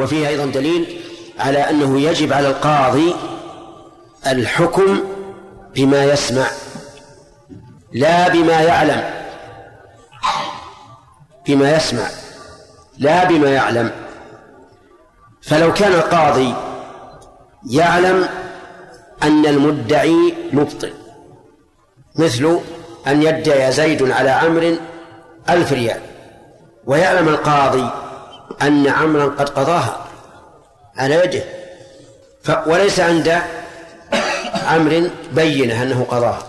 وفيه أيضا دليل على أنه يجب على القاضي الحكم بما يسمع لا بما يعلم بما يسمع لا بما يعلم. فلو كان القاضي يعلم أن المدعي مبطل مثل أن يدعي زيد على عمرو ألف ريال ويعلم القاضي أن عمرا قد قضاها على يده وليس عند عمرو بينة أنه قضاها.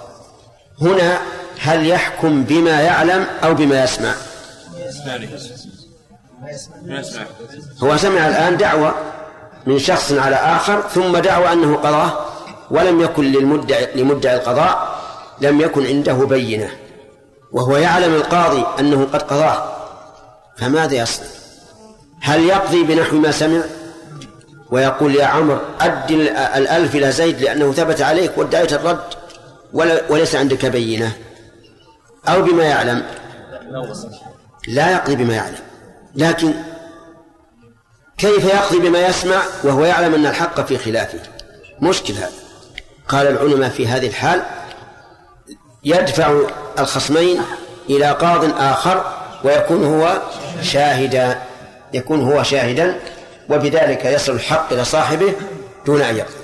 هنا هل يحكم بما يعلم أو بما يسمع؟ هو سمع الآن دعوة من شخص على آخر ثم دعوى أنه قضاه ولم يكن للمدعي لمدعي القضاء لم يكن عنده بينة. وهو يعلم القاضي أنه قد قضاه. فماذا يصنع؟ هل يقضي بنحو ما سمع؟ ويقول يا عمر أد الألف إلى زيد لأنه ثبت عليك وادعيت الرد وليس عندك بينة. أو بما يعلم. لا يقضي بما يعلم. لكن كيف يقضي بما يسمع وهو يعلم أن الحق في خلافه؟ مشكل هذا قال العلماء في هذه الحال يدفع الخصمين إلى قاض آخر ويكون هو شاهدا. يكون هو شاهدا وبذلك يصل الحق إلى صاحبه دون أن يقضي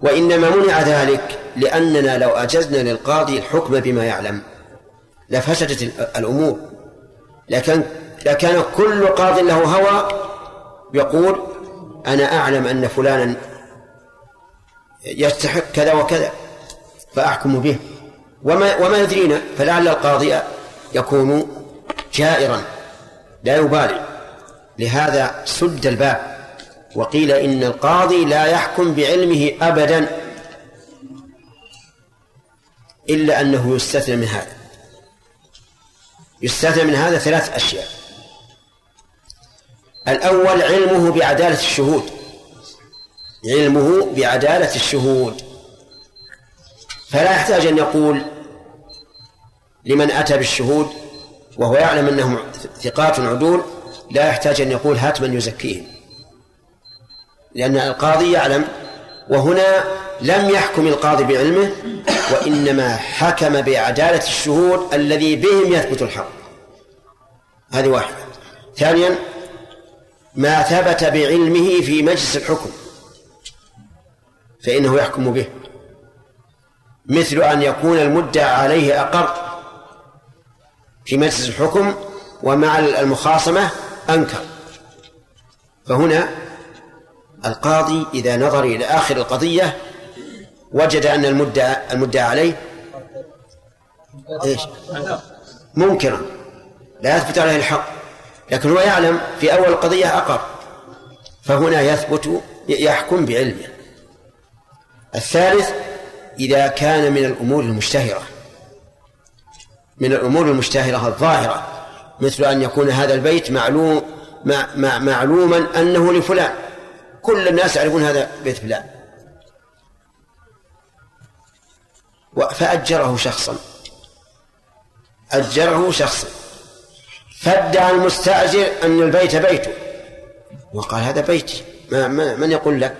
وإنما منع ذلك لأننا لو أجزنا للقاضي الحكم بما يعلم. لفسدت الأمور. لكن لكان كل قاض له هوى يقول أنا أعلم أن فلانا يستحق كذا وكذا فأحكم به. وما وما يدرينا فلعل القاضي يكون جائرا لا يبالي. لهذا سد الباب. وقيل إن القاضي لا يحكم بعلمه أبدا إلا أنه يستثنى من هذا. يستثنى من هذا ثلاث أشياء. الأول علمه بعدالة الشهود. علمه بعدالة الشهود. فلا يحتاج أن يقول لمن أتى بالشهود وهو يعلم أنهم ثقات عدول. لا يحتاج أن يقول هات من يزكيهم. لأن القاضي يعلم وهنا لم يحكم القاضي بعلمه وإنما حكم بعدالة الشهود الذي بهم يثبت الحق. هذه واحدة. ثانيا ما ثبت بعلمه في مجلس الحكم فإنه يحكم به. مثل أن يكون المدعى عليه أقر في مجلس الحكم ومع المخاصمة أنكر. فهنا القاضي إذا نظر إلى آخر القضية وجد أن المدعى المدعى عليه إيش؟ منكرا. لا يثبت عليه الحق لكن هو يعلم في أول القضية أقر. فهنا يثبت يحكم بعلمه. الثالث إذا كان من الأمور المشتهرة من الأمور المشتهرة الظاهرة مثل أن يكون هذا البيت معلوم مع معلوما أنه لفلان. كل الناس يعرفون هذا بيت فلان. فأجره شخصا. أجره شخصا. فادعى المستأجر أن البيت بيته. وقال هذا بيتي. ما من يقول لك؟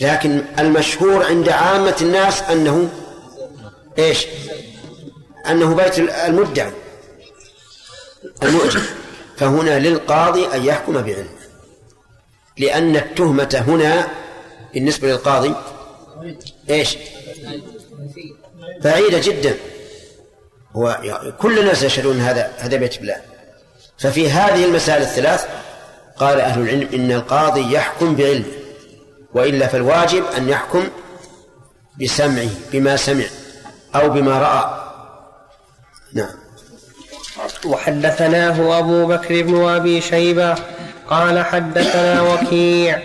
لكن المشهور عند عامة الناس أنه إيش؟ أنه بيت المدعي. المؤجر. فهنا للقاضي أن يحكم بعلمه. لأن التهمة هنا بالنسبة للقاضي إيش؟ بعيدة جدا. هو كل الناس يشهدون هذا هذا بيت الله ففي هذه المسائل الثلاث قال أهل العلم إن القاضي يحكم بعلمه. وإلا فالواجب أن يحكم بسمعه بما سمع أو بما رأى. نعم. وحدثناه أبو بكر بن أبي شيبة قال حدثنا وكيع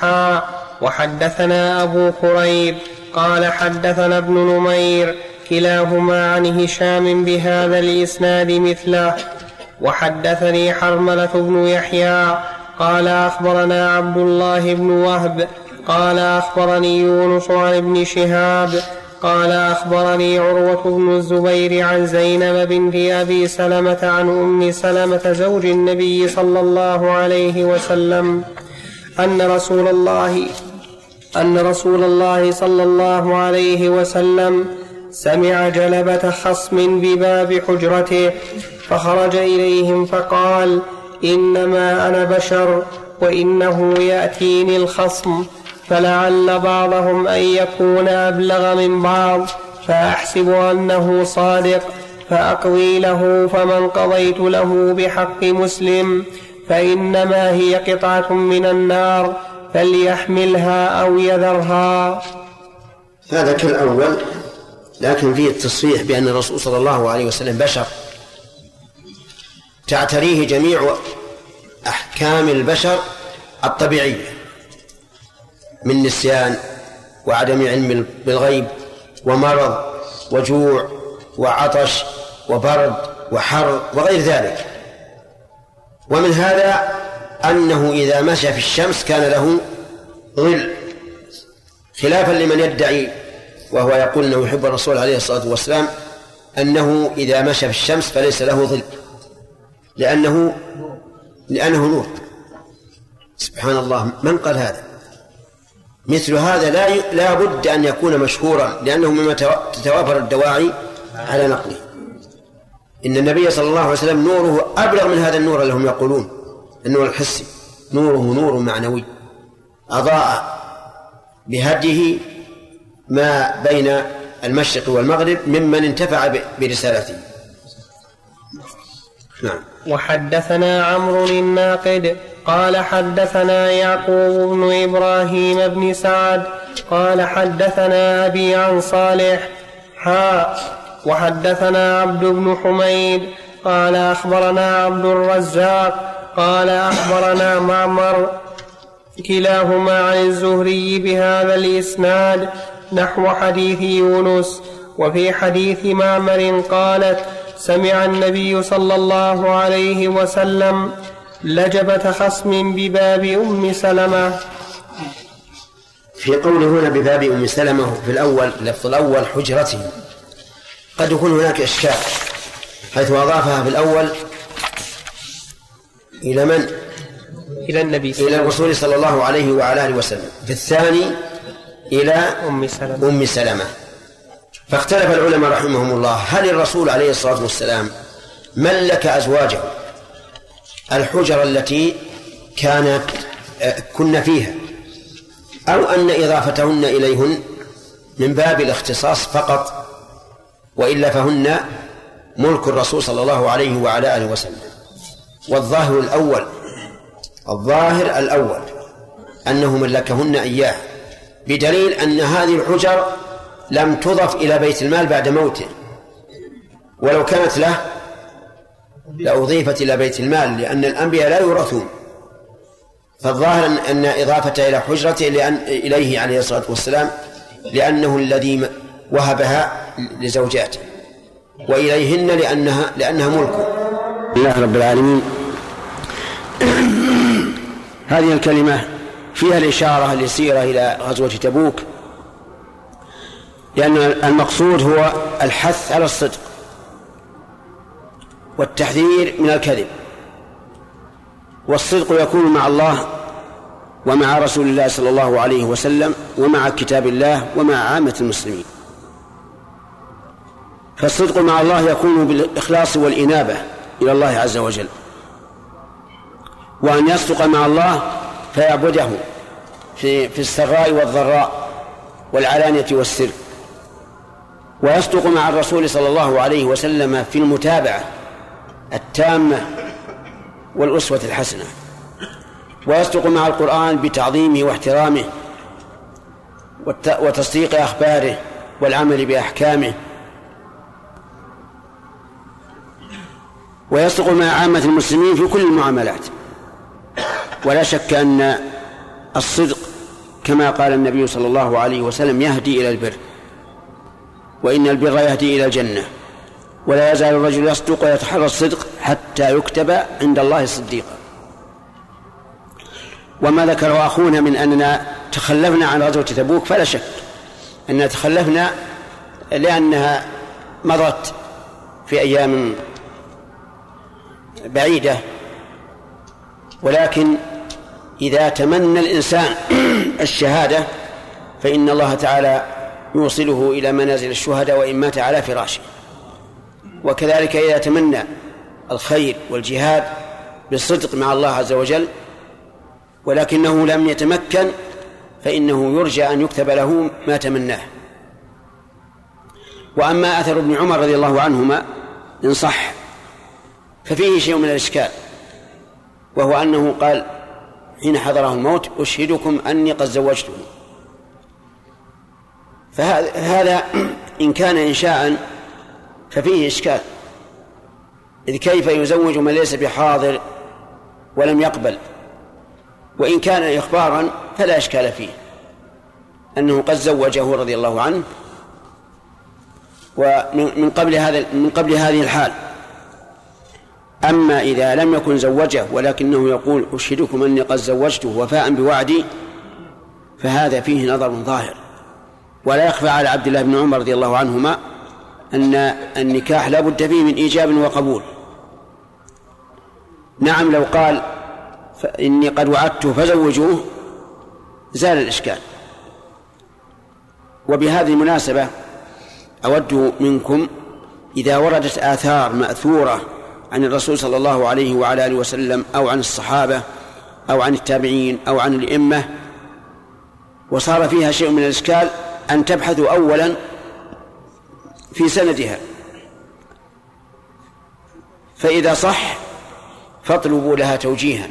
حا وحدثنا أبو كريب قال حدثنا ابن نمير كلاهما عن هشام بهذا الإسناد مثله. وحدثني حرملة بن يحيى قال أخبرنا عبد الله بن وهب قال أخبرني يونس عن ابن شهاب قال أخبرني عروة بن الزبير عن زينب بنت أبي سلمة عن أم سلمة زوج النبي صلى الله عليه وسلم أن رسول الله أن رسول الله صلى الله عليه وسلم سمع جلبة خصم بباب حجرته فخرج إليهم فقال إنما أنا بشر وإنه يأتيني الخصم. فلعل بعضهم أن يكون أبلغ من بعض فأحسب أنه صادق فأقضي له فمن قضيت له بحق مسلم فإنما هي قطعة من النار فليحملها أو يذرها. هذا كالأول لكن فيه التصريح بأن الرسول صلى الله عليه وسلم بشر. تعتريه جميع أحكام البشر الطبيعية. من نسيان وعدم علم بالغيب ومرض وجوع وعطش وبرد وحر وغير ذلك. ومن هذا أنه إذا مشى في الشمس كان له ظل خلافا لمن يدعي وهو يقول إنه يحب الرسول عليه الصلاة والسلام أنه إذا مشى في الشمس فليس له ظل لأنه لأنه نور. سبحان الله من قال هذا؟ مثل هذا لا لا بد أن يكون مشهورا لأنه مما تتوافر الدواعي على نقله. إن النبي صلى الله عليه وسلم نوره أبلغ من هذا النور اللي هم يقولون النور الحسي. نوره نور معنوي. أضاء بهديه ما بين المشرق والمغرب ممن انتفع برسالته. نعم. وحدثنا عمرو الناقد قال حدثنا يعقوب بن إبراهيم بن سعد قال حدثنا أبي عن صالح حاء وحدثنا عبد بن حميد قال أخبرنا عبد الرزاق قال أخبرنا معمر كلاهما عن الزهري بهذا الإسناد نحو حديث يونس وفي حديث معمر قالت سمع النبي صلى الله عليه وسلم لجبة خصم بباب أم سلمة. في قوله هنا بباب أم سلمة في الأول اللفظ الأول حجرته قد يكون هناك إشكال حيث أضافها في الأول إلى من؟ إلى النبي صلى إلى الرسول صلى الله عليه وعلى آله وسلم. في الثاني إلى أم سلمة. أم سلمة. فاختلف العلماء رحمهم الله. هل الرسول عليه الصلاة والسلام ملك أزواجه؟ الحجر التي كانت آه، كن فيها. أو أن إضافتهن إليهن من باب الاختصاص فقط وإلا فهن ملك الرسول صلى الله عليه وعلى آله وسلم. والظاهر الأول الظاهر الأول أنه ملكهن إياه بدليل أن هذه الحجر لم تضف إلى بيت المال بعد موته. ولو كانت له لأضيفت إلى بيت المال لأن الأنبياء لا يورثون. فالظاهر أن إضافته إلى حجرته لأن إليه عليه الصلاة والسلام لأنه الذي وهبها لزوجاته. وإليهن لأنها لأنها ملك. الله رب العالمين. هذه الكلمة فيها الإشارة اليسيرة إلى غزوة تبوك. لأن المقصود هو الحث على الصدق والتحذير من الكذب. والصدق يكون مع الله ومع رسول الله صلى الله عليه وسلم ومع كتاب الله ومع عامة المسلمين. فالصدق مع الله يكون بالإخلاص والإنابة إلى الله عز وجل. وأن يصدق مع الله فيعبده في في السراء والضراء والعلانية والسر ويصدق مع الرسول صلى الله عليه وسلم في المتابعة التامة والأسوة الحسنة. ويصدق مع القرآن بتعظيمه واحترامه وتصديق أخباره والعمل بأحكامه. ويصدق مع عامة المسلمين في كل المعاملات. ولا شك أن الصدق كما قال النبي صلى الله عليه وسلم يهدي إلى البر. وإن البر يهدي إلى الجنة. ولا يزال الرجل يصدق ويتحرى الصدق حتى يكتب عند الله صديقا. وما ذكره أخونا من أننا تخلفنا عن غزوة تبوك فلا شك أننا تخلفنا لأنها مضت في أيام بعيدة. ولكن إذا تمنى الإنسان الشهادة فإن الله تعالى يوصله إلى منازل الشهداء وإن مات على فراشه. وكذلك إذا تمنى الخير والجهاد بالصدق مع الله عز وجل ولكنه لم يتمكن فإنه يرجى أن يكتب له ما تمناه. وأما أثر ابن عمر رضي الله عنهما إن صح ففيه شيء من الإشكال وهو أنه قال حين حضره الموت أشهدكم أني قد زوجته. فهذا إن كان إنشاء ففيه إشكال. إذ كيف يزوج من ليس بحاضر ولم يقبل؟ وإن كان إخبارا فلا إشكال فيه. أنه قد زوجه رضي الله عنه ومن قبل هذا من قبل هذه الحال. أما إذا لم يكن زوجه ولكنه يقول أشهدكم أني قد زوجته وفاء بوعدي فهذا فيه نظر ظاهر. ولا يخفى على عبد الله بن عمر رضي الله عنهما أن النكاح لا بد فيه من إيجاب وقبول. نعم لو قال إني قد وعدته فزوجوه زال الإشكال. وبهذه المناسبة أود منكم إذا وردت آثار مأثورة عن الرسول صلى الله عليه وعلى آله وسلم أو عن الصحابة أو عن التابعين أو عن الأئمة وصار فيها شيء من الإشكال أن تبحثوا أولا في سندها. فإذا صح فاطلبوا لها توجيها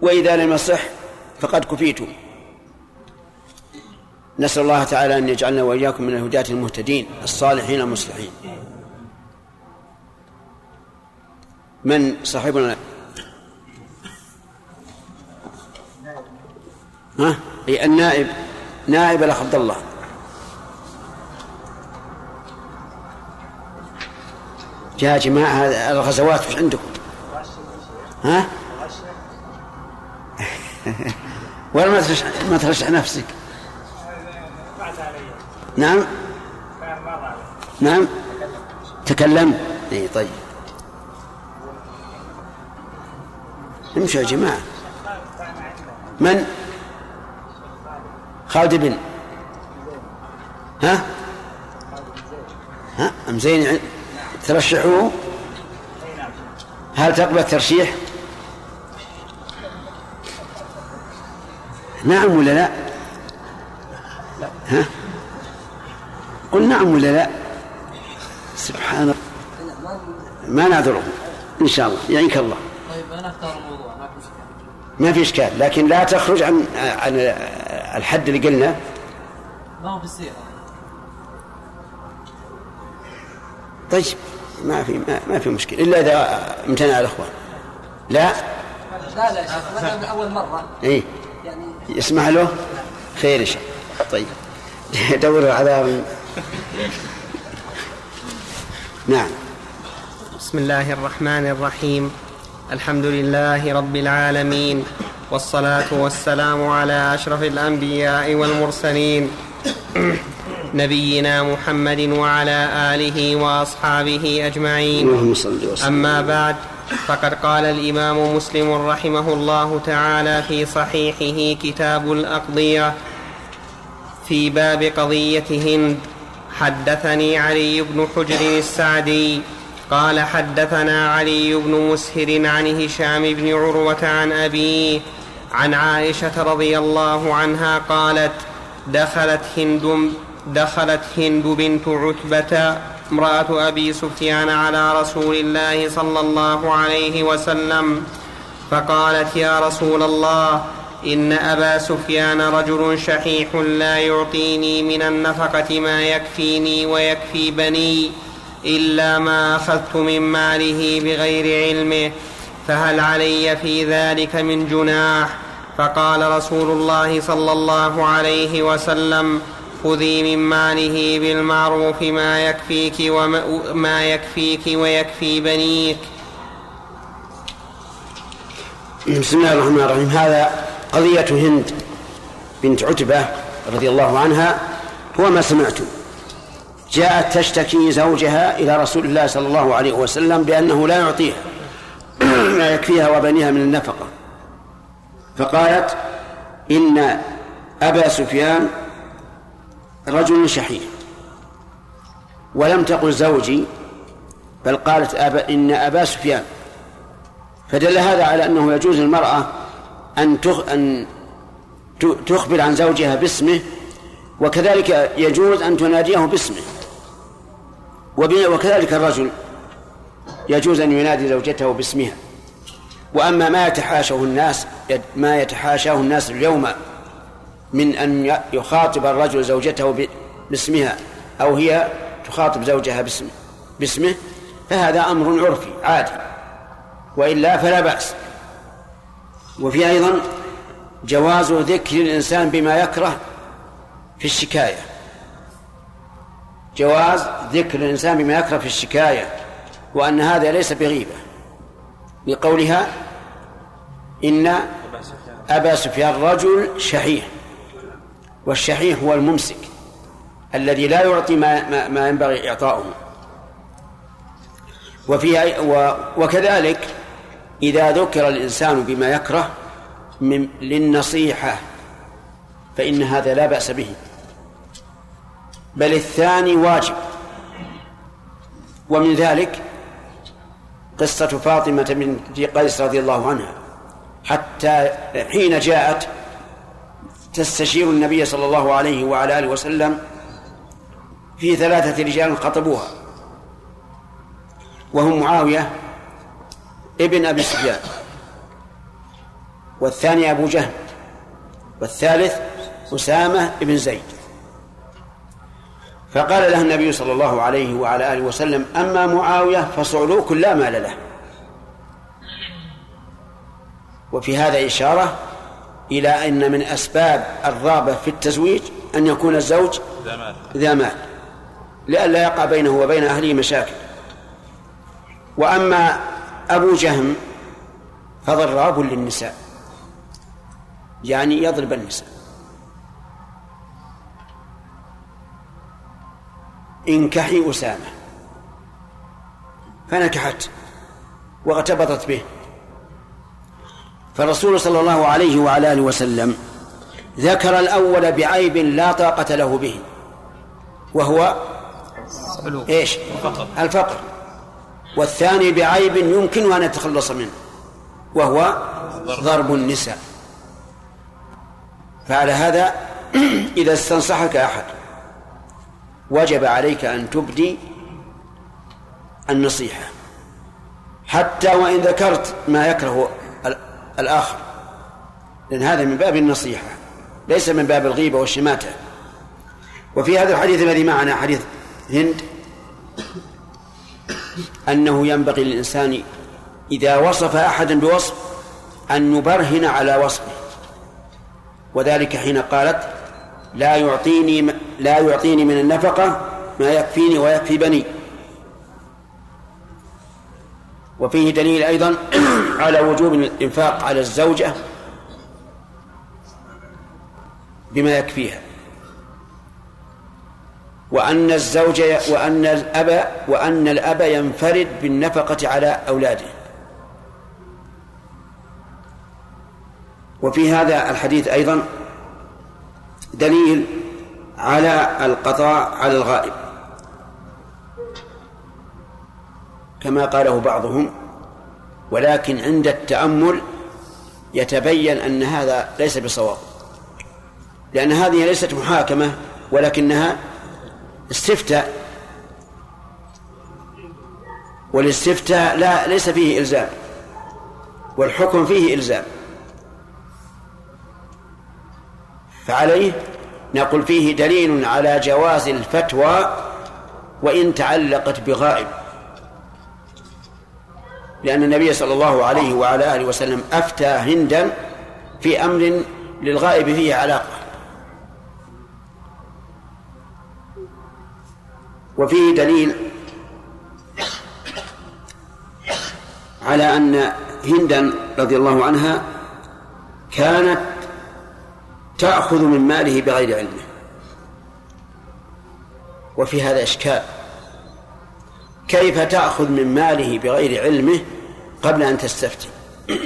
وإذا لم يصح فقد كفيتم. نسأل الله تعالى أن يجعلنا وإياكم من الهداة المهتدين الصالحين المصلحين. من صاحبنا؟ ها؟ أي النائب. نائب الأخ عبد الله. يا جماعة الغزوات وش عندكم؟ ها؟ ولا ما ترشح ما ترشح نفسك. نعم؟ نعم؟ تكلم. إي طيب. امشوا يا جماعة. من؟ خالد بن ها؟ ها؟ أم زين ترشحوه هل تقبل الترشيح؟ نعم ولا لا؟ ها؟ قل نعم ولا لا؟ سبحان الله. ما نعذره إن شاء الله. يعينك الله. طيب أنا أختار الموضوع. ما في إشكال. لكن لا تخرج عن عن الحد اللي قلنا. ما هو في السيرة طيب ما في ما, ما في مشكلة. إلا إذا امتنع الأخوان. لا؟ لا لا شيخ أول مرة. إيه. يعني يسمح له؟ خير إن شاء طيب. دور على نعم. بسم الله الرحمن الرحيم. الحمد لله رب العالمين والصلاة والسلام على أشرف الأنبياء والمرسلين نبينا محمد وعلى آله وأصحابه أجمعين. أما بعد فقد قال الإمام مسلم رحمه الله تعالى في صحيحه كتاب الأقضية في باب قضية هند حدثني علي بن حجر السعدي قال حدثنا علي بن مسهر عن هشام بن عروة عن أبيه عن عائشة رضي الله عنها قالت دخلت هند دخلت هند بنت عتبة امرأة أبي سفيان على رسول الله صلى الله عليه وسلم فقالت يا رسول الله إن أبا سفيان رجل شحيح لا يعطيني من النفقة ما يكفيني ويكفي بني. إلا ما أخذت من ماله بغير علمه فهل علي في ذلك من جناح؟ فقال رسول الله صلى الله عليه وسلم خذي من ماله بالمعروف ما يكفيك وما يكفيك ويكفي بنيك. بسم الله الرحمن الرحيم. هذا قضية هند بنت عتبة رضي الله عنها هو ما سمعتم جاءت تشتكي زوجها إلى رسول الله صلى الله عليه وسلم بأنه لا يعطيها ما يكفيها وبنيها من النفقة. فقالت إن أبا سفيان رجل شحيح ولم تقل زوجي بل قالت أبا إن أبا سفيان. فدل هذا على أنه يجوز للمرأة أن أن تخبر عن زوجها باسمه وكذلك يجوز أن تناديه باسمه. وكذلك الرجل يجوز أن ينادي زوجته باسمها. وأما ما يتحاشاه الناس ما يتحاشاه الناس اليوم من أن يخاطب الرجل زوجته باسمها أو هي تخاطب زوجها باسمه باسمه فهذا أمر عرفي عادي. وإلا فلا بأس. وفي أيضا جواز ذكر الإنسان بما يكره في الشكاية. جواز ذكر الإنسان بما يكره في الشكاية وأن هذا ليس بغيبة. لقولها إن أبا سفيان رجل شحيح والشحيح هو الممسك الذي لا يعطي ما, ما, ينبغي إعطاؤه. وفي وكذلك إذا ذكر الإنسان بما يكره من للنصيحة فإن هذا لا بأس به. بل الثاني واجب. ومن ذلك قصة فاطمة بنت قيس رضي الله عنها. حتى حين جاءت تستشير النبي صلى الله عليه وعلى آله وسلم في ثلاثة رجال خطبوها. وهم معاوية ابن أبي سفيان. والثاني أبو جهل. والثالث أسامة بن زيد. فقال له النبي صلى الله عليه وعلى آله وسلم أما معاوية فصعلوك لا مال له. وفي هذا إشارة إلى أن من أسباب الرغبة في التزويج أن يكون الزوج ذا مال. لئلا يقع بينه وبين أهله مشاكل. وأما أبو جهم فضراب للنساء يعني يضرب النساء. انكحي أسامة. فنكحت واغتبطت به. فالرسول صلى الله عليه وعلى آله وسلم ذكر الأول بعيب لا طاقة له به. وهو إيش؟ الفقر. والثاني بعيب يمكن أن يتخلص منه وهو ضرب النساء. فعلى هذا إذا استنصحك أحد. وجب عليك أن تبدي النصيحة. حتى وإن ذكرت ما يكره الآخر. لأن هذا من باب النصيحة ليس من باب الغيبة والشماتة. وفي هذا الحديث الذي معنا حديث هند أنه ينبغي للإنسان إذا وصف أحدا بوصف أن يبرهن على وصفه. وذلك حين قالت لا يعطيني لا يعطيني من النفقة ما يكفيني ويكفي بني. وفيه دليل أيضا على وجوب الإنفاق على الزوجة بما يكفيها. وأن الزوج وأن الأب وأن الأب ينفرد بالنفقة على أولاده. وفي هذا الحديث أيضا دليل على القضاء على الغائب. كما قاله بعضهم ولكن عند التأمل يتبين أن هذا ليس بصواب. لأن هذه ليست محاكمة ولكنها استفتاء. والاستفتاء لا ليس فيه إلزام والحكم فيه إلزام. فعليه نقول فيه دليل على جواز الفتوى وإن تعلقت بغائب. لأن النبي صلى الله عليه وعلى آله وسلم أفتى هندا في أمر للغائب فيه علاقة. وفيه دليل على أن هندا رضي الله عنها كانت تأخذ من ماله بغير علمه. وفي هذا إشكال. كيف تأخذ من ماله بغير علمه قبل أن تستفتي؟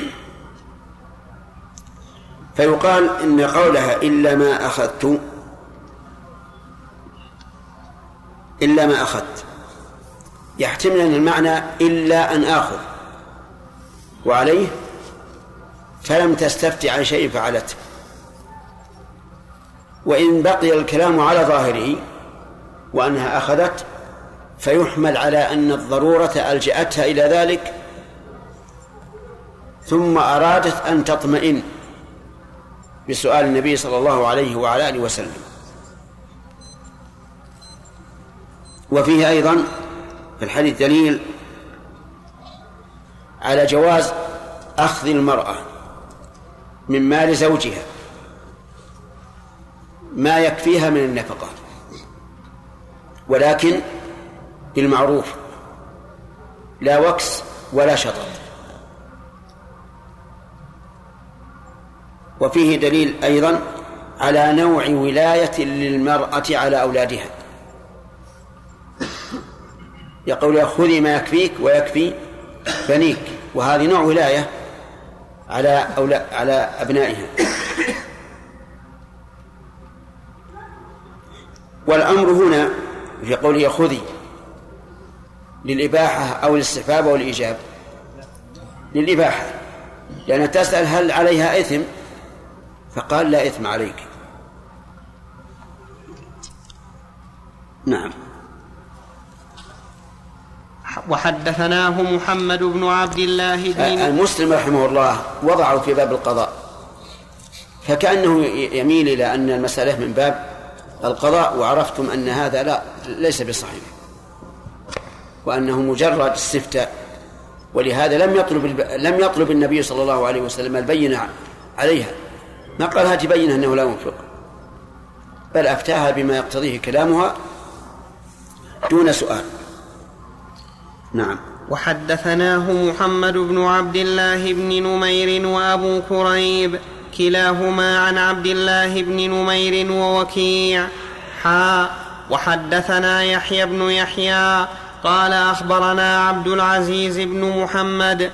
فيقال إن قولها إلا ما أخذت. إلا ما أخذت. يحتمل أن المعنى إلا أن آخذ. وعليه فلم تستفتي عن شيء فعلته. وإن بقي الكلام على ظاهره وأنها أخذت فيحمل على أن الضرورة ألجأتها إلى ذلك ثم أرادت أن تطمئن بسؤال النبي صلى الله عليه وعلى آله وسلم. وفيه أيضا في الحديث دليل على جواز أخذ المرأة من مال زوجها. ما يكفيها من النفقة ولكن بالمعروف لا وكس ولا شطط. وفيه دليل أيضا على نوع ولاية للمرأة على أولادها. يقول خذي ما يكفيك ويكفي بنيك. وهذه نوع ولاية على أولا على أبنائها. والأمر هنا في قوله خذي للإباحة أو الاستحباب أو الإيجاب. للإباحة. لأن تسأل هل عليها إثم فقال لا إثم عليك. نعم. وحدثناه محمد بن عبد الله بن المسلم رحمه الله وضعه في باب القضاء. فكأنه يميل إلى أن المسألة من باب القضاء وعرفتم أن هذا لا ليس بصحيح. وأنه مجرد استفتاء. ولهذا لم يطلب لم يطلب النبي صلى الله عليه وسلم البينة عليها. ما قال هات بينة أنه لا ينفق بل أفتاها بما يقتضيه كلامها دون سؤال. نعم. وحدثناه محمد بن عبد الله بن نمير وأبو كريب كلاهما عن عبد الله بن نمير ووكيع. حا وحدثنا يحيى بن يحيى قال أخبرنا عبد العزيز بن محمد.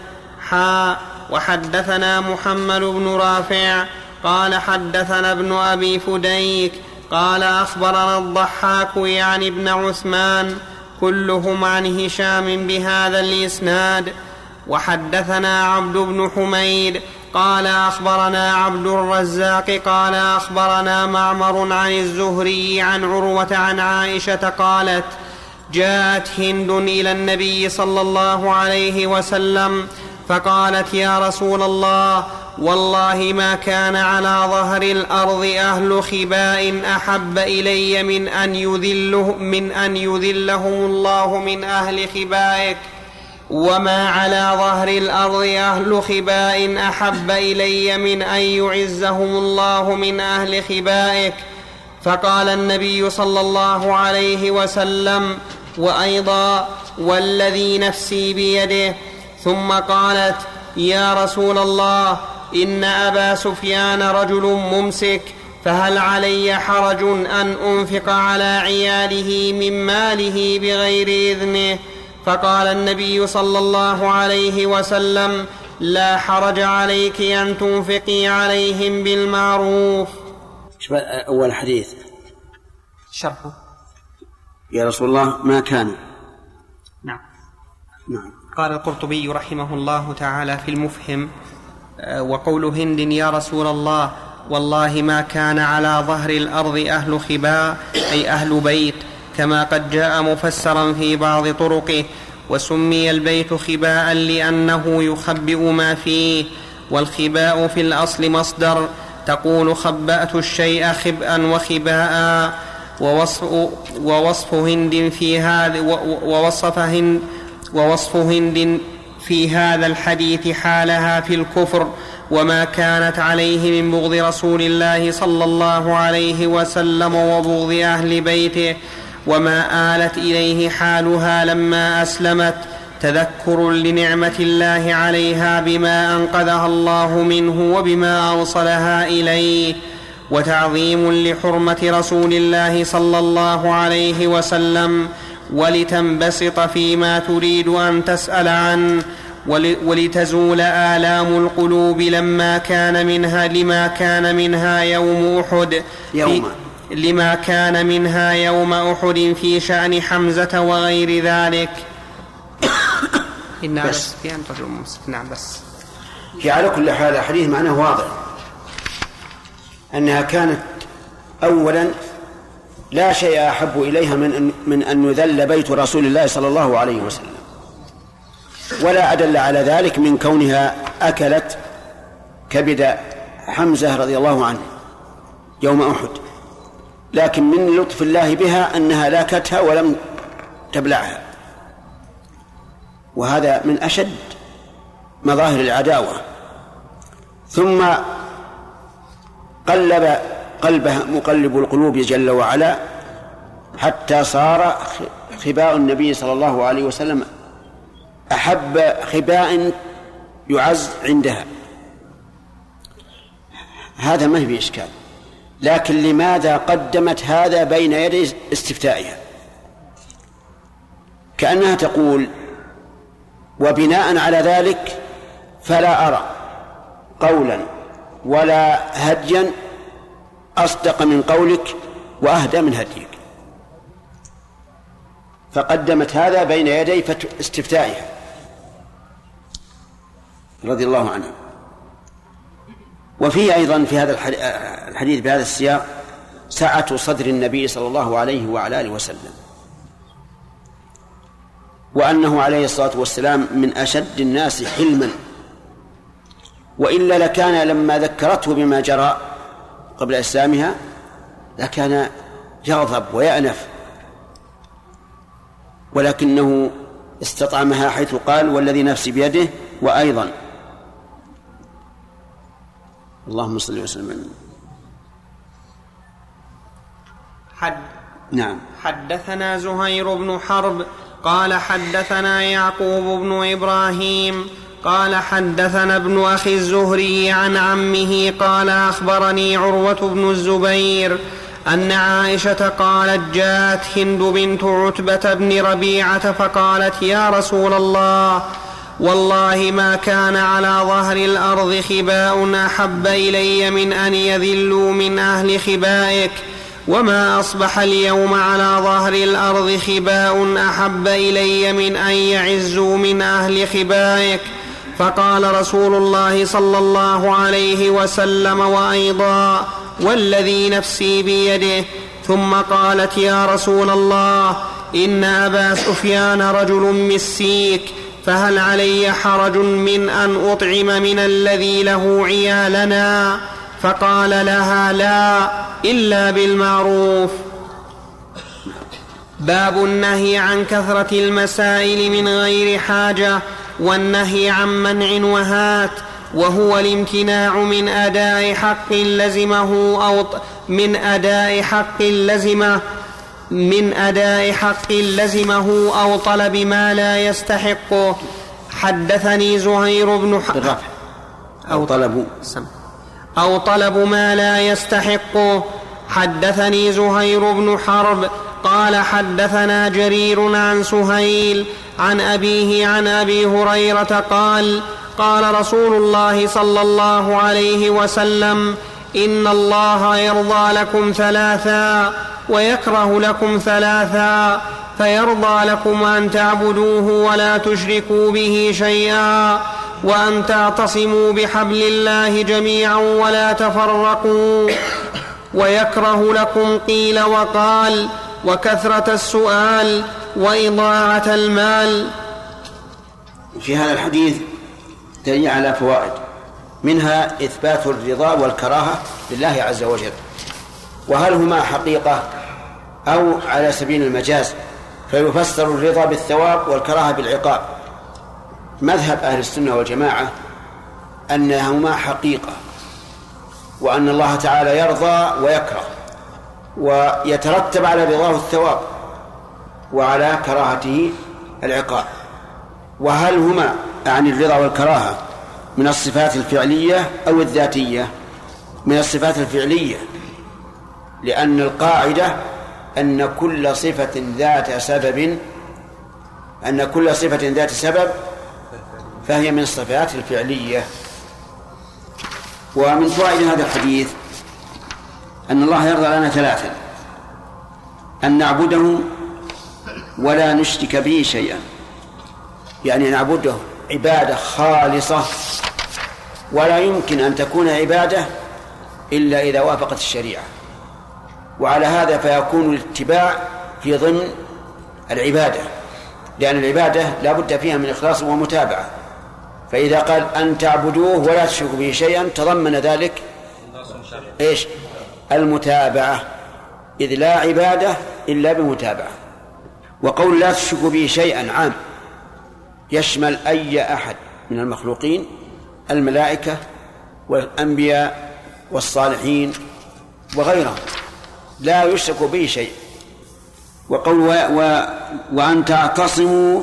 حا وحدثنا محمد بن رافع قال حدثنا ابن أبي فديك قال أخبرنا الضحاك يعني ابن عثمان كلهم عن هشام بهذا الإسناد. وحدثنا عبد بن حميد قال أخبرنا عبد الرزاق قال أخبرنا معمر عن الزهري عن عروة عن عائشة قالت جاءت هند إلى النبي صلى الله عليه وسلم فقالت يا رسول الله والله ما كان على ظهر الأرض أهل خباء أحب إلي من أن يذله من أن يذلهم الله من أهل خبائك. وما على ظهر الأرض أهل خباء احب الي من ان يعزهم الله من أهل خبائك فقال النبي صلى الله عليه وسلم وأيضا والذي نفسي بيده ثم قالت يا رسول الله ان ابا سفيان رجل ممسك فهل علي حرج ان انفق على عياله من ماله بغير اذنه فقال النبي صلى الله عليه وسلم لا حرج عليك أن تنفقي عليهم بالمعروف. أول حديث؟ شرحه يا رسول الله ما كان؟ نعم. نعم. قال القرطبي رحمه الله تعالى في المفهم آه، وقول هند يا رسول الله والله ما كان على ظهر الأرض أهل خباء أي أهل بيت كما قد جاء مفسرا في بعض طرقه وسمي البيت خباء لأنه يخبئ ما فيه والخباء في الأصل مصدر تقول خبأت الشيء خبئا وخباء ووصف, ووصف هند في هذا ووصف هند ووصف هند في هذا الحديث حالها في الكفر وما كانت عليه من بغض رسول الله صلى الله عليه وسلم وبغض أهل بيته. وما آلت إليه حالها لما أسلمت. تذكر لنعمة الله عليها بما أنقذها الله منه وبما أوصلها إليه. وتعظيم لحرمة رسول الله صلى الله عليه وسلم. ولتنبسط فيما تريد أن تسأل عنه. ولتزول آلام القلوب لما كان منها لما كان منها يوم أحد. يوم لما كان منها يوم أحد في شأن حمزة وغير ذلك. إن بس. في أن نعم بس. في على كل حال الحديث معناه واضح. أنها كانت أولا لا شيء أحب إليها من أن من أن يذل بيت رسول الله صلى الله عليه وسلم. ولا أدل على ذلك من كونها أكلت كبد حمزة رضي الله عنه يوم أحد. لكن من لطف الله بها أنها لاكتها ولم تبلعها. وهذا من أشد مظاهر العداوة. ثم قلب قلبها مقلب القلوب جل وعلا حتى صار خباء النبي صلى الله عليه وسلم أحب خباء يعز عندها. هذا ما في إشكال لكن لماذا قدمت هذا بين يدي استفتائها؟ كأنها تقول وبناء على ذلك فلا أرى قولا ولا هديا أصدق من قولك وأهدى من هديك. فقدمت هذا بين يدي استفتائها. رضي الله عنها. وفيه أيضا في هذا الحديث بهذا السياق سعة صدر النبي صلى الله عليه وعلى آله وسلم. وأنه عليه الصلاة والسلام من أشد الناس حلما. وإلا لكان لما ذكرته بما جرى قبل إسلامها لكان يغضب ويأنف. ولكنه استطعمها حيث قال والذي نفسي بيده وأيضا. اللهم صل وسلم. حد نعم. حدثنا زهير بن حرب قال حدثنا يعقوب بن إبراهيم قال حدثنا ابن أخي الزهري عن عمه قال أخبرني عروة بن الزبير أن عائشة قالت جاءت هند بنت عتبة بن ربيعة فقالت يا رسول الله والله ما كان على ظهر الأرض خباء أحب إلي من أن يذلوا من أهل خبائك وما أصبح اليوم على ظهر الأرض خباء أحب إلي من أن يعزوا من أهل خبائك. فقال رسول الله صلى الله عليه وسلم وأيضا والذي نفسي بيده. ثم قالت يا رسول الله إن أبا سفيان رجل مسيك فهل علي حرج من أن أطعم من الذي له عيالنا؟ فقال لها لا إلا بالمعروف. باب النهي عن كثرة المسائل من غير حاجة والنهي عن منع وهات وهو الامتناع من أداء حق لزمه أو من أداء حق لزمه من أداء حق لزمه أو طلب ما لا يستحقه حدثني زهير بن بالرفع أو طلب. أو طلب ما لا يستحقه حدثني زهير بن حرب. قال حدثنا جرير عن سهيل عن أبيه عن أبي هريرة قال قال رسول الله صلى الله عليه وسلم إن الله يرضى لكم ثلاثا ويكره لكم ثلاثا فيرضى لكم ان تعبدوه ولا تشركوا به شيئا وان تعتصموا بحبل الله جميعا ولا تفرقوا ويكره لكم قيل وقال وكثره السؤال واضاعه المال في هذا الحديث دليل على فوائد. منها إثبات الرضا والكراهة لله عز وجل. وهل هما حقيقة أو على سبيل المجاز؟ فيفسر الرضا بالثواب والكراهة بالعقاب. مذهب أهل السنة والجماعة أنهما حقيقة وأن الله تعالى يرضى ويكره ويترتب على رضاه الثواب وعلى كراهته العقاب. وهل هما عن الرضا والكراهة من الصفات الفعلية أو الذاتية؟ من الصفات الفعلية لأن القاعدة أن كل صفة ذات سبب أن كل صفة ذات سبب فهي من الصفات الفعلية. ومن فوائد هذا الحديث أن الله يرضى لنا ثلاثا أن نعبده ولا نشرك به شيئا. يعني نعبده عبادة خالصة ولا يمكن أن تكون عبادة إلا إذا وافقت الشريعة. وعلى هذا فيكون الاتباع في ضمن العبادة لأن العبادة لا بد فيها من إخلاص ومتابعة. فإذا قال أن تعبدوه ولا تشركوا به شيئا تضمن ذلك إيش؟ المتابعة. إذ لا عبادة إلا بمتابعة. وقول لا تشركوا به شيئا عام. يشمل أي أحد من المخلوقين الملائكة والأنبياء والصالحين وغيرهم. لا يشرك به شيء. وقول و و وأن تعتصموا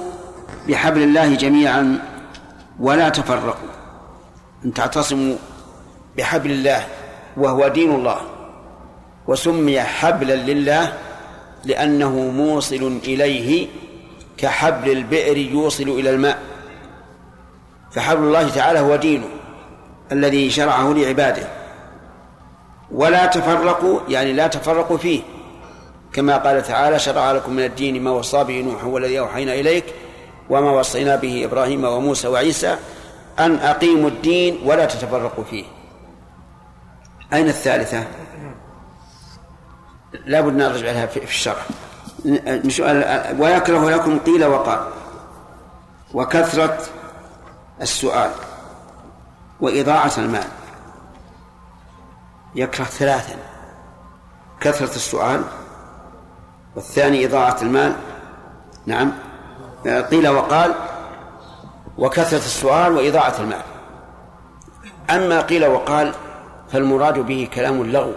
بحبل الله جميعا ولا تفرقوا. أن تعتصموا بحبل الله وهو دين الله. وسمي حبلا لله لأنه موصل إليه كحبل البئر يوصل إلى الماء. فحبل الله تعالى هو دينه الذي شرعه لعباده. ولا تفرقوا يعني لا تفرقوا فيه. كما قال تعالى شرع لكم من الدين ما وصى به نوح والذي أوحينا إليك وما وصينا به إبراهيم وموسى وعيسى أن أقيموا الدين ولا تتفرقوا فيه. أين الثالثة؟ لا بد نرجع لها في الشرع. ويكره لكم قيل وقال وكثرة السؤال وإضاعة المال. يكره ثلاثا كثرة السؤال والثاني إضاعة المال. نعم. قيل وقال وكثرة السؤال وإضاعة المال. أما قيل وقال فالمراد به كلام اللغو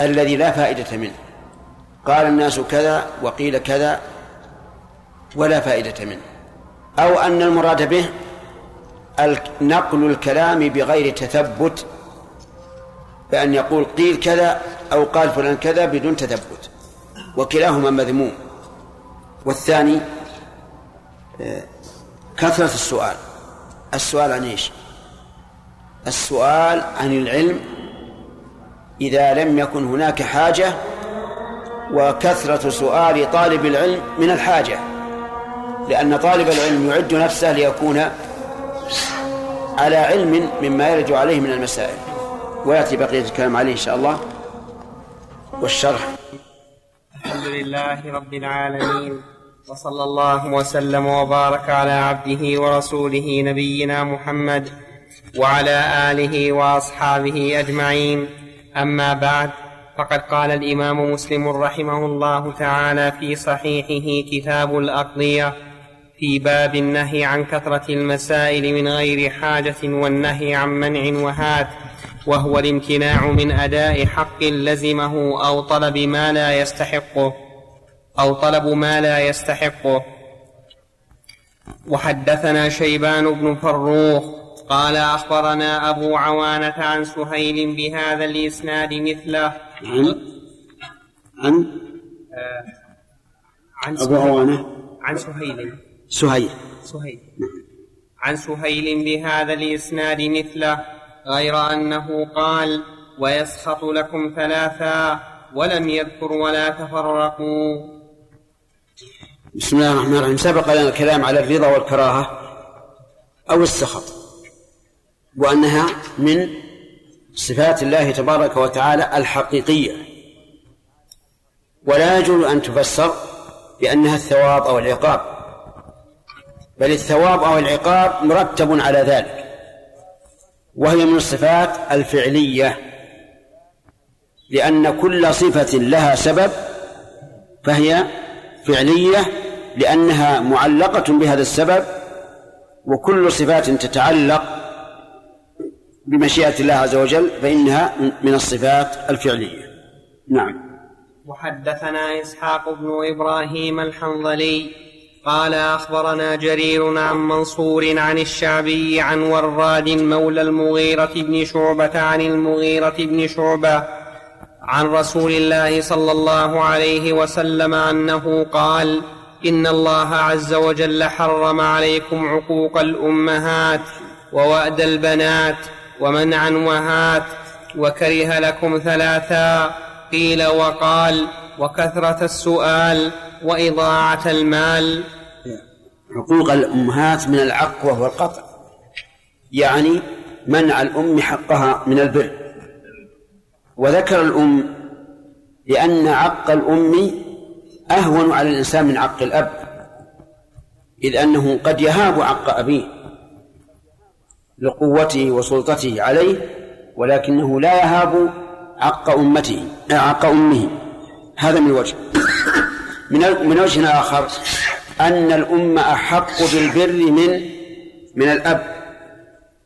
الذي لا فائدة منه. قال الناس كذا وقيل كذا ولا فائدة منه. أو أن المراد به نقل الكلام بغير تثبت بأن يقول قيل كذا أو قال فلان كذا بدون تثبت وكلاهما مذموم. والثاني آه، كثرة السؤال. السؤال عن إيش؟ السؤال عن العلم إذا لم يكن هناك حاجة وكثرة سؤال طالب العلم من الحاجة لأن طالب العلم يعد نفسه ليكون على علم مما يرد عليه من المسائل. ويأتي بقية الكلام عليه إن شاء الله. والشرح. الحمد لله رب العالمين وصلى الله وسلم وبارك على عبده ورسوله نبينا محمد وعلى آله وأصحابه أجمعين. أما بعد فقد قال الإمام مسلم رحمه الله تعالى في صحيحه كتاب الأقضية في باب النهي عن كثرة المسائل من غير حاجة والنهي عن منع وهات وهو الامتناع من أداء حق لزمه أو طلب ما لا يستحقه أو طلب ما لا يستحقه. وحدثنا شيبان بن فروخ قال أخبرنا أبو عوانة عن سهيل بهذا الإسناد مثله عن عن آه عن أبو عوانة. عن سهيل. سهيل. سهيل. عن سهيل بهذا الإسناد مثله غير أنه قال ويسخط لكم ثلاثا ولم يذكر ولا تفرقوا. بسم الله الرحمن الرحيم. سبق لنا الكلام على الرضا والكراهة أو السخط وأنها من صفات الله تبارك وتعالى الحقيقية. ولا يجوز أن تفسر بأنها الثواب أو العقاب بل الثواب أو العقاب مرتب على ذلك وهي من الصفات الفعلية لأن كل صفة لها سبب فهي فعلية لأنها معلقة بهذا السبب وكل صفات تتعلق بمشيئة الله عز وجل فإنها من الصفات الفعلية. نعم. وحدثنا إسحاق بن إبراهيم الحنظلي قال أخبرنا جرير عن منصور عن الشعبي عن وراد مولى المغيرة بن شعبة عن المغيرة بن شعبة عن رسول الله صلى الله عليه وسلم أنه قال إن الله عز وجل حرم عليكم عقوق الأمهات ووأد البنات ومنع وهات وكره لكم ثلاثا قيل وقال وكثرة السؤال وإضاعة المال. حقوق الأمهات من العق وهو القطع يعني منع الأم حقها من البر. وذكر الأم لأن عق الأم أهون على الإنسان من عق الأب إذ أنه قد يهاب عق أبيه. لقوته وسلطته عليه ولكنه لا يهاب عق أمته عق أمه. هذا من وجه. من من وجه آخر أن الأم أحق بالبر من من الأب.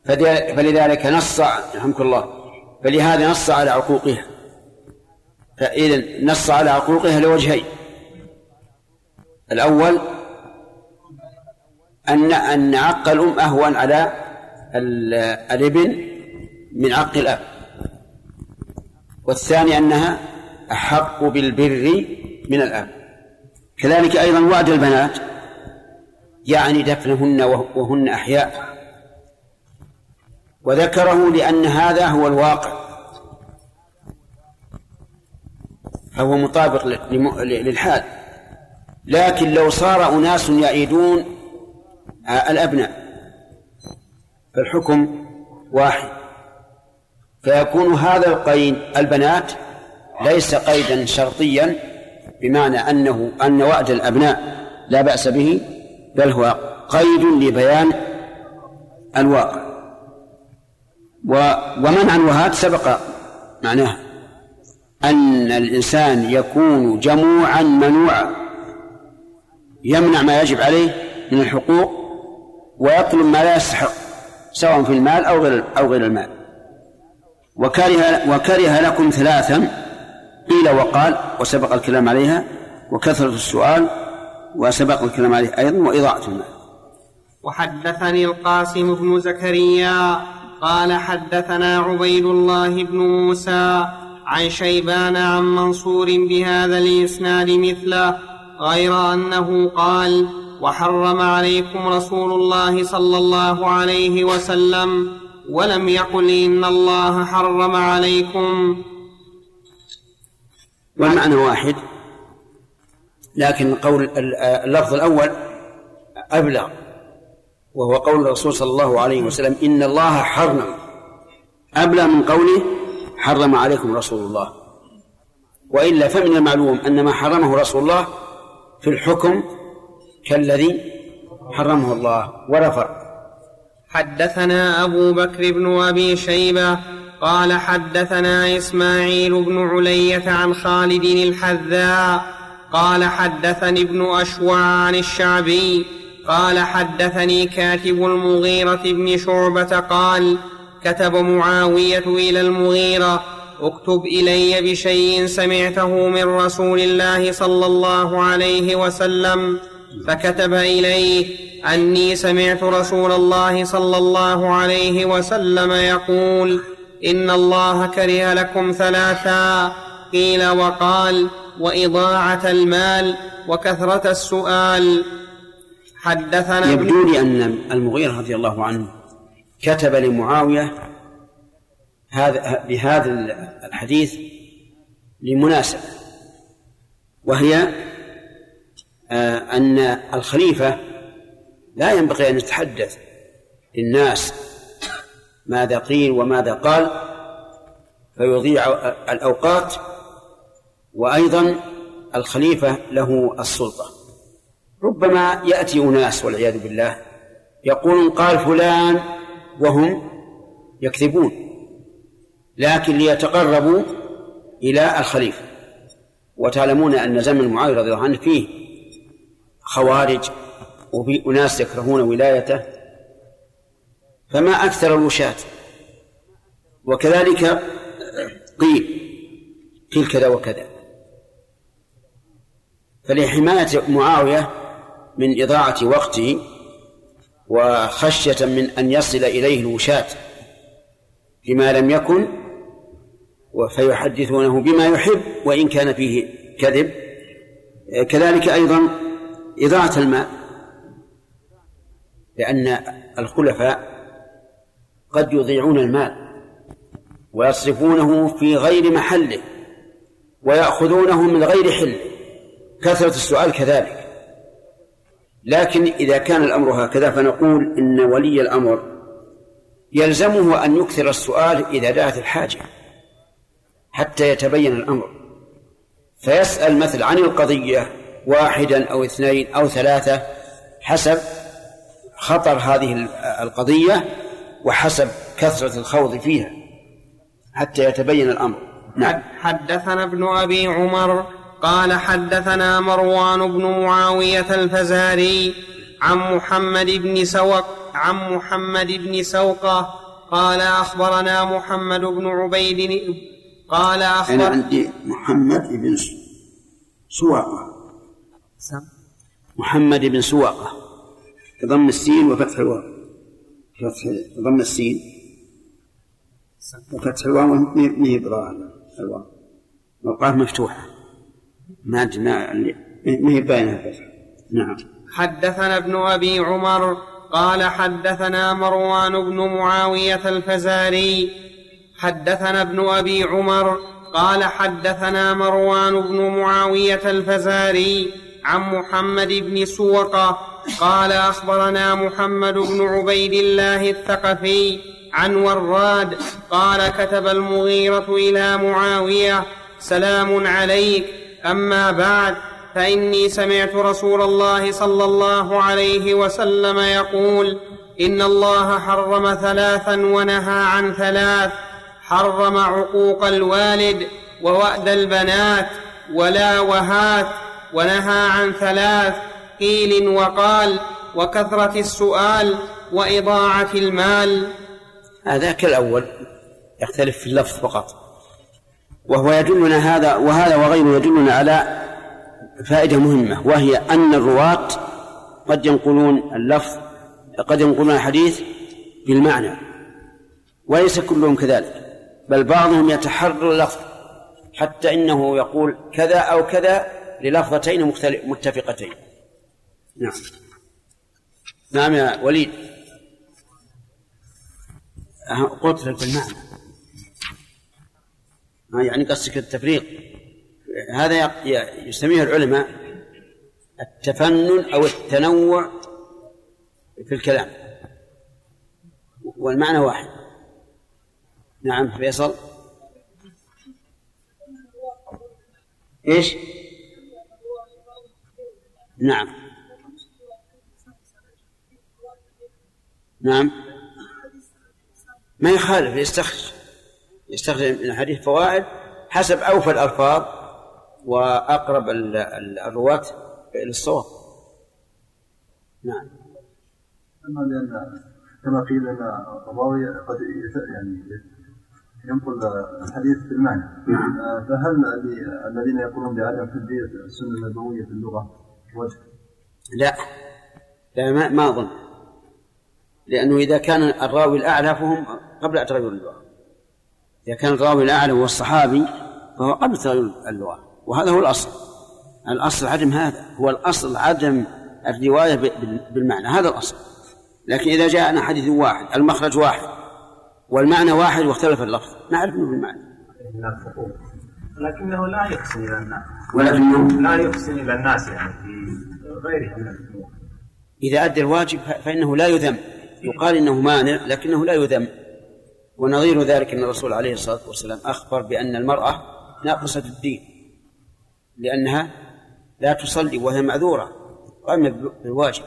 فلذلك نص رحمك الله فلهذا نص على عقوقها. فإذا نص على عقوقها لوجهين. الأول أن أن عق الأم أهون على الابن من عق الأب. والثاني أنها أحق بالبر من الأب. كذلك أيضا وعد البنات يعني دفنهن وهن أحياء. وذكره لأن هذا هو الواقع. فهو مطابق للحال. لكن لو صار أناس يعيدون الأبناء. فالحكم واحد. فيكون هذا القيد البنات ليس قيدا شرطيا بمعنى أنه أن وعد الأبناء لا بأس به بل هو قيد لبيان الواقع. ومنعا وهات سبق معناه أن الإنسان يكون جموعا منوعا. يمنع ما يجب عليه من الحقوق ويطلب ما لا يستحق. سواء في المال أو غير أو غير المال. وكره وكره لكم ثلاثا. قيل وقال وسبق الكلام عليها وكثرة السؤال وسبق الكلام عليه أيضا وإضاعة المال. وحدثني القاسم بن زكريا قال حدثنا عبيد الله بن موسى عن شيبان عن منصور بهذا الإسناد مثله غير أنه قال وحرم عليكم رسول الله صلى الله عليه وسلم ولم يقل إن الله حرم عليكم. والمعنى واحد لكن قول اللفظ الأول أبلغ وهو قول الرسول صلى الله عليه وسلم إن الله حرم. أبلغ من قوله حرم عليكم رسول الله. وإلا فمن المعلوم أن ما حرمه رسول الله في الحكم كالذي حرمه الله ولا فرق حدثنا أبو بكر بن أبي شيبة قال حدثنا إسماعيل بن علية عن خالد الحذاء قال حدثني ابن أشوع عن الشعبي قال حدثني كاتب المغيرة بن شعبة قال كتب معاوية إلى المغيرة اكتب إلي بشيء سمعته من رسول الله صلى الله عليه وسلم. فكتب إليه أني سمعت رسول الله صلى الله عليه وسلم يقول إن الله كره لكم ثلاثا. قيل وقال وإضاعة المال وكثرة السؤال. حدثنا يبدو لي أن المغيرة رضي الله عنه كتب لمعاوية هذا بهذا الحديث لمناسبة وهي أن الخليفة لا ينبغي أن يتحدث للناس ماذا قيل وماذا قال فيضيع الأوقات وأيضا الخليفة له السلطة. ربما يأتي أناس والعياذ بالله يقولون قال فلان وهم يكذبون لكن ليتقربوا إلى الخليفة. وتعلمون أن زمن معاوية رضي الله عنه فيه خوارج وفي أناس يكرهون ولايته فما أكثر الوشاة. وكذلك قيل قيل كذا وكذا. فلحماية معاوية من إضاعة وقته وخشية من أن يصل إليه الوشاة بما لم يكن فيحدثونه بما يحب وإن كان فيه كذب. كذلك أيضا إضاعة المال لأن الخلفاء قد يضيعون المال ويصرفونه في غير محله ويأخذونه من غير حل. كثرة السؤال كذلك. لكن إذا كان الأمر هكذا فنقول إن ولي الأمر يلزمه أن يكثر السؤال إذا دعت الحاجة حتى يتبين الأمر. فيسأل مثل عن القضية واحدا أو اثنين أو ثلاثة حسب خطر هذه القضية وحسب كثرة الخوض فيها حتى يتبين الأمر. نعم. حدثنا ابن أبي عمر قال حدثنا مروان بن معاوية الفزاري عن محمد بن سوق عن محمد بن سوقة قال أخبرنا محمد بن عبيد قال أخبر أنا عندي محمد بن سواقة محمد بن سواقة بضم السين وفتح الواو. فتح ضم السين. وفتح الواو ما هي الواو. القاف مفتوحة. ما ما هي باينة الفتح. نعم. حدثنا ابن أبي عمر قال حدثنا مروان بن معاوية الفزاري. حدثنا ابن أبي عمر قال حدثنا مروان بن معاوية الفزاري. عن محمد بن سوقة قال أخبرنا محمد بن عبيد الله الثقفي عن وراد قال كتب المغيرة إلى معاوية سلام عليك أما بعد فإني سمعت رسول الله صلى الله عليه وسلم يقول إن الله حرم ثلاثا ونهى عن ثلاث حرم عقوق الوالد ووأد البنات ولا وهات ونهى عن ثلاث قيل وقال وكثرة السؤال وإضاعة المال. هذا كالأول يختلف في اللفظ فقط. وهو يدلنا هذا وهذا وغيره يدلنا على فائدة مهمة وهي أن الرواة قد ينقلون اللفظ قد ينقلون الحديث بالمعنى وليس كلهم كذلك بل بعضهم يتحرر اللفظ حتى إنه يقول كذا أو كذا للفظتين متفقتين. نعم. نعم يا وليد. قلت لك بالمعنى. يعني قصدك التفريق. هذا يسميه العلماء التفنن أو التنوع في الكلام. والمعنى واحد. نعم فيصل. إيش؟ نعم. نعم. ما يخالف يستخرج. يستخرج من الحديث فوائد حسب أوفى الألفاظ وأقرب الرواة إلى الصواب. نعم. أما لأن كما قيل أن الراوي قد يعني ينقل الحديث بالمعنى. نعم. فهل الذين يقولون بعدم تدبير السنة النبوية في اللغة لا. لا ما, ما أظن. لأنه إذا كان الراوي الأعلى فهم قبل تغير اللغة. إذا كان الراوي الأعلى هو الصحابي فهو قبل تغير اللغة. وهذا هو الأصل. الأصل عدم هذا. هو الأصل عدم الرواية بالمعنى. هذا الأصل. لكن إذا جاءنا حديث واحد المخرج واحد والمعنى واحد واختلف اللفظ. نعرف منه المعنى لكنه لا يحسن إلى الناس ولكنه لا يحسن إلى الناس يعني في غيره من الأمور إذا أدى الواجب فإنه لا يذم. يقال إنه مانع لكنه لا يذم. ونظير ذلك أن الرسول عليه الصلاة والسلام أخبر بأن المرأة ناقصة الدين لأنها لا تصلي وهي معذورة. قامت بالواجب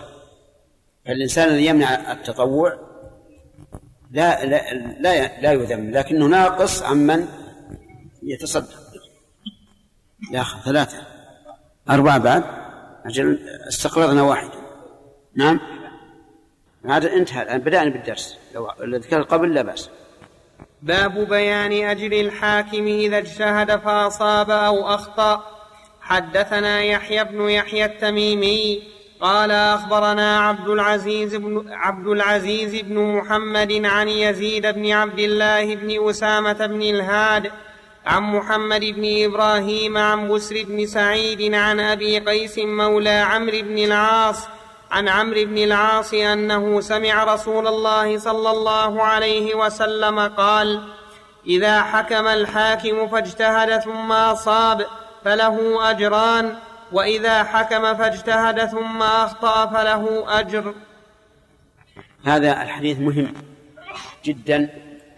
فالإنسان الذي يمنع التطوع لا لا لا, لا يذم لكنه ناقص عمن يتصدق. ياخذ ثلاثة. أربعة بعد؟ أجل استقرضنا واحدا نعم؟ هذا انتهى الآن. بدأنا بالدرس. لو كان قبل لا بأس. باب بيان أجر الحاكم إذا اجتهد فأصاب أو أخطأ. حدثنا يحيى بن يحيى التميمي قال أخبرنا عبد العزيز بن عبد العزيز بن محمد عن يزيد بن عبد الله بن أسامة بن الهاد عن محمد بن إبراهيم عن بسر بن سعيد عن أبي قيس مولى عمرو بن العاص عن عمرو بن العاص أنه سمع رسول الله صلى الله عليه وسلم قال إذا حكم الحاكم فاجتهد ثم أصاب فله أجران وإذا حكم فاجتهد ثم أخطأ فله أجر. هذا الحديث مهم جدا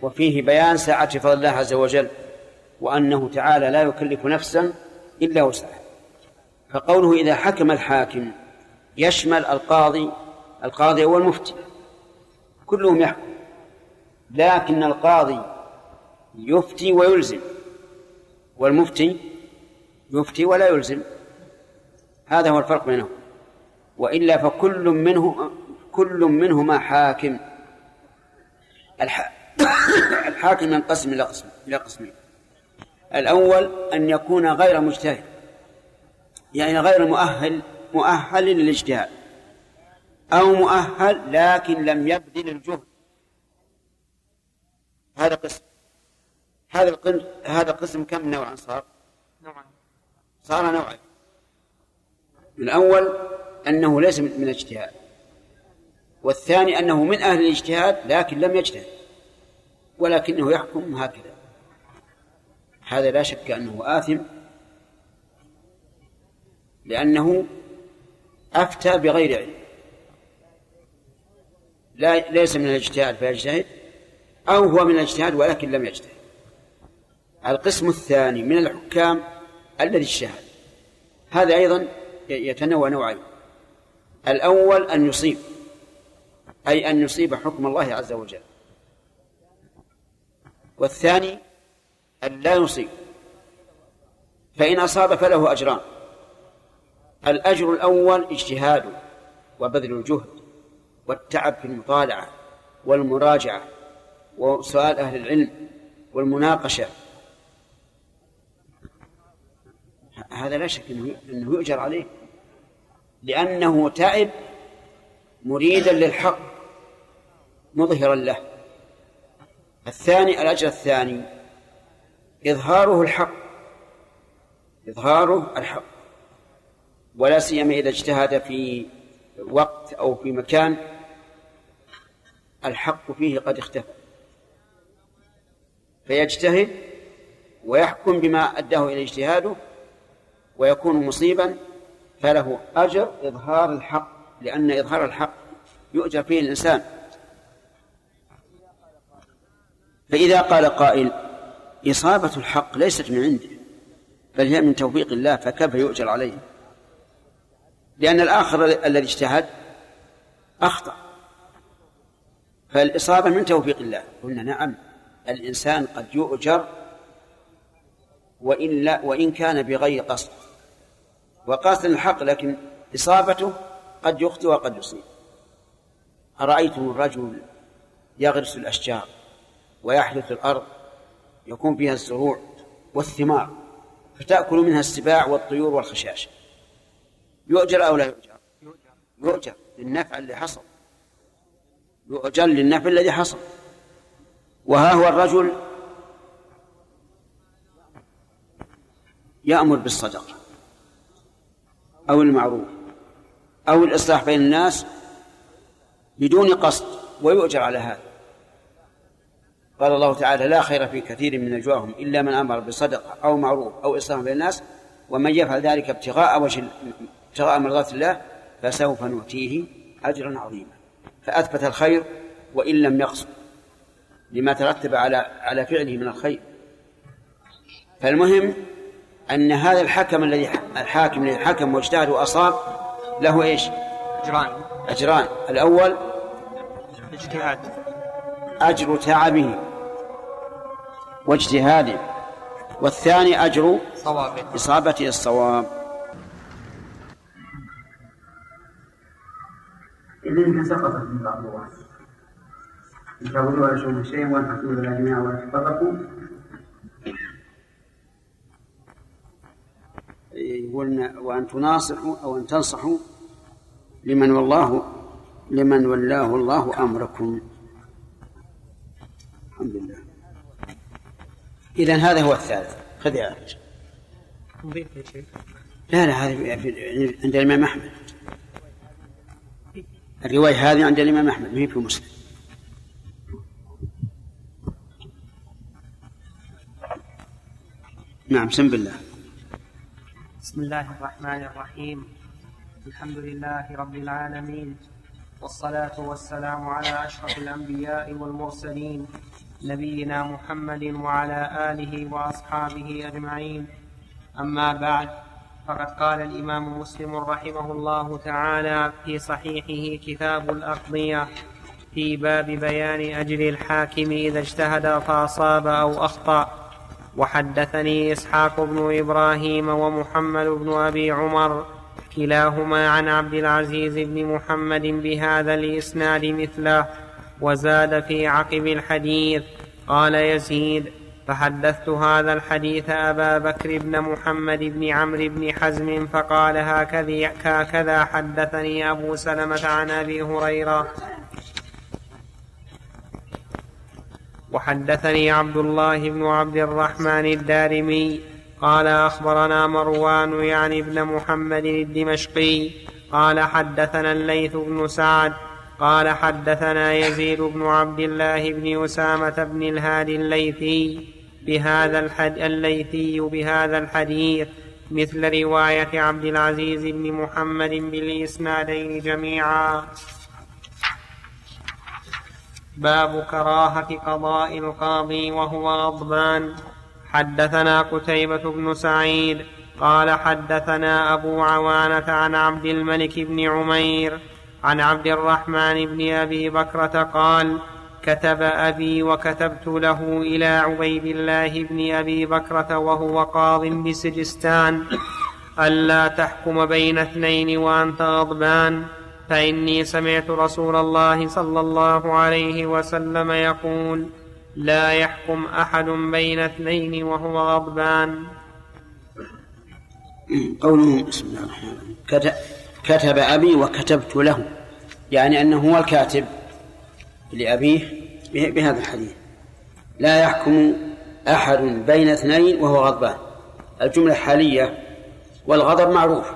وفيه بيان سعة فضل الله عز وجل. وأنه تعالى لا يكلف نفسا إلا وسعها. فقوله إذا حكم الحاكم يشمل القاضي القاضي هو المفتي. كلهم يحكم. لكن القاضي يفتي ويلزم والمفتي يفتي ولا يلزم. هذا هو الفرق بينهم. وإلا فكل منه كل منهما حاكم. الحاكم ينقسم إلى قسم إلى قسمين. الأول أن يكون غير مجتهد يعني غير مؤهل مؤهل للإجتهاد أو مؤهل لكن لم يبذل الجهد. هذا قسم. هذا القسم هذا القسم كم نوعا صار؟ نوعا. صار نوعا. الأول أنه ليس من الاجتهاد والثاني أنه من أهل الاجتهاد لكن لم يجتهد ولكنه يحكم هكذا. هذا لا شك أنه آثم لأنه أفتى بغير علم. لا ليس من الاجتهاد فيجتهد أو هو من الاجتهاد ولكن لم يجتهد. القسم الثاني من الحكام الذي اجتهد. هذا أيضا يتنوع نوعين الأول أن يصيب أي أن يصيب حكم الله عز وجل. والثاني أن لا يصيب فإن أصاب فله أجران. الأجر الأول اجتهاده وبذل الجهد والتعب في المطالعة والمراجعة وسؤال أهل العلم والمناقشة. هذا لا شك أنه يؤجر عليه. لأنه تعب مريدا للحق مظهرا له. الثاني الأجر الثاني إظهاره الحق. إظهاره الحق. ولا سيما إذا اجتهد في وقت أو في مكان الحق فيه قد اختفى. فيجتهد ويحكم بما أداه إلى اجتهاده ويكون مصيبا فله أجر إظهار الحق لأن إظهار الحق يؤجر فيه الإنسان. فإذا قال قائل إصابة الحق ليست من عنده بل هي من توفيق الله فكيف يؤجر عليه؟ لأن الآخر الذي اجتهد أخطأ. فالإصابة من توفيق الله. قلنا نعم الإنسان قد يؤجر وإن, لا وإن كان بغير قصد. وقاصد الحق لكن إصابته قد يخطئ وقد يصيب. أرأيتم الرجل يغرس الأشجار ويحدث الأرض يكون فيها الزروع والثمار فتأكل منها السباع والطيور والخشاش. يؤجر أو لا يؤجر؟ يؤجر للنفع اللي حصل. يؤجر للنفع الذي حصل. وها هو الرجل يأمر بالصدقة أو المعروف أو الإصلاح بين الناس بدون قصد ويؤجر على هذا. قال الله تعالى لا خير في كثير من نجواهم إلا من أمر بصدقة أو معروف أو إصلاح بين الناس ومن يفعل ذلك ابتغاء وجه ابتغاء مرضات الله فسوف نؤتيه أجرا عظيما. فأثبت الخير وإن لم يقصد لما ترتب على على فعله من الخير. فالمهم أن هذا الحكم الذي الحاكم الذي حكم واجتهد وأصاب له إيش؟ أجران. أجران. الأول اجتهاد. أجر تعبه. واجتهاده. والثاني أجر إصابته الصواب. إذن سقطت من بعض الوقت إن تعودوا ولا شيء شيء وأن تحكموا إلى جميعا ولا تفرقوا يقولون وأن تناصحوا أو أن تنصحوا لمن والله لمن ولاه الله أمركم. الحمد لله. إذا هذا هو الثالث. خذ يا لا لا هذا عند الإمام أحمد. الرواية هذه عند الإمام أحمد ما هي في مسلم. نعم سم بالله بسم الله الرحمن الرحيم. الحمد لله رب العالمين والصلاة والسلام على أشرف الأنبياء والمرسلين نبينا محمد وعلى آله وأصحابه أجمعين. أما بعد فقد قال الإمام مسلم رحمه الله تعالى في صحيحه كتاب الأقضية في باب بيان أجر الحاكم إذا اجتهد فأصاب أو أخطأ. وحدثني إسحاق بن إبراهيم ومحمد بن أبي عمر كلاهما عن عبد العزيز بن محمد بهذا الإسناد مثله. وزاد في عقب الحديث. قال يزيد فحدثت هذا الحديث أبا بكر بن محمد بن عمرو بن حزم فقال هكذا, هكذا حدثني أبو سلمة عن أبي هريرة. وحدثني عبد الله بن عبد الرحمن الدارمي. قال أخبرنا مروان يعني ابن محمد الدمشقي. قال حدثنا الليث بن سعد قال حدثنا يزيد بن عبد الله بن أسامة بن الهادي الليثي بهذا الحد الليثي بهذا الحديث مثل رواية عبد العزيز بن محمد بالإسنادين جميعا. باب كراهة قضاء القاضي وهو غضبان. حدثنا قتيبة بن سعيد قال حدثنا أبو عوانة عن عبد الملك بن عمير عن عبد الرحمن بن أبي بكرة قال كتب أبي وكتبت له إلى عبيد الله بن أبي بكرة وهو قاض بسجستان. ألا تحكم بين اثنين وأنت غضبان. فإني سمعت رسول الله صلى الله عليه وسلم يقول لا يحكم أحد بين اثنين وهو غضبان. قوله بسم الله الرحمن الرحيم. كتب أبي وكتبت له. يعني أنه هو الكاتب لأبيه بهذا الحديث. لا يحكم أحد بين اثنين وهو غضبان. الجملة حالية والغضب معروف.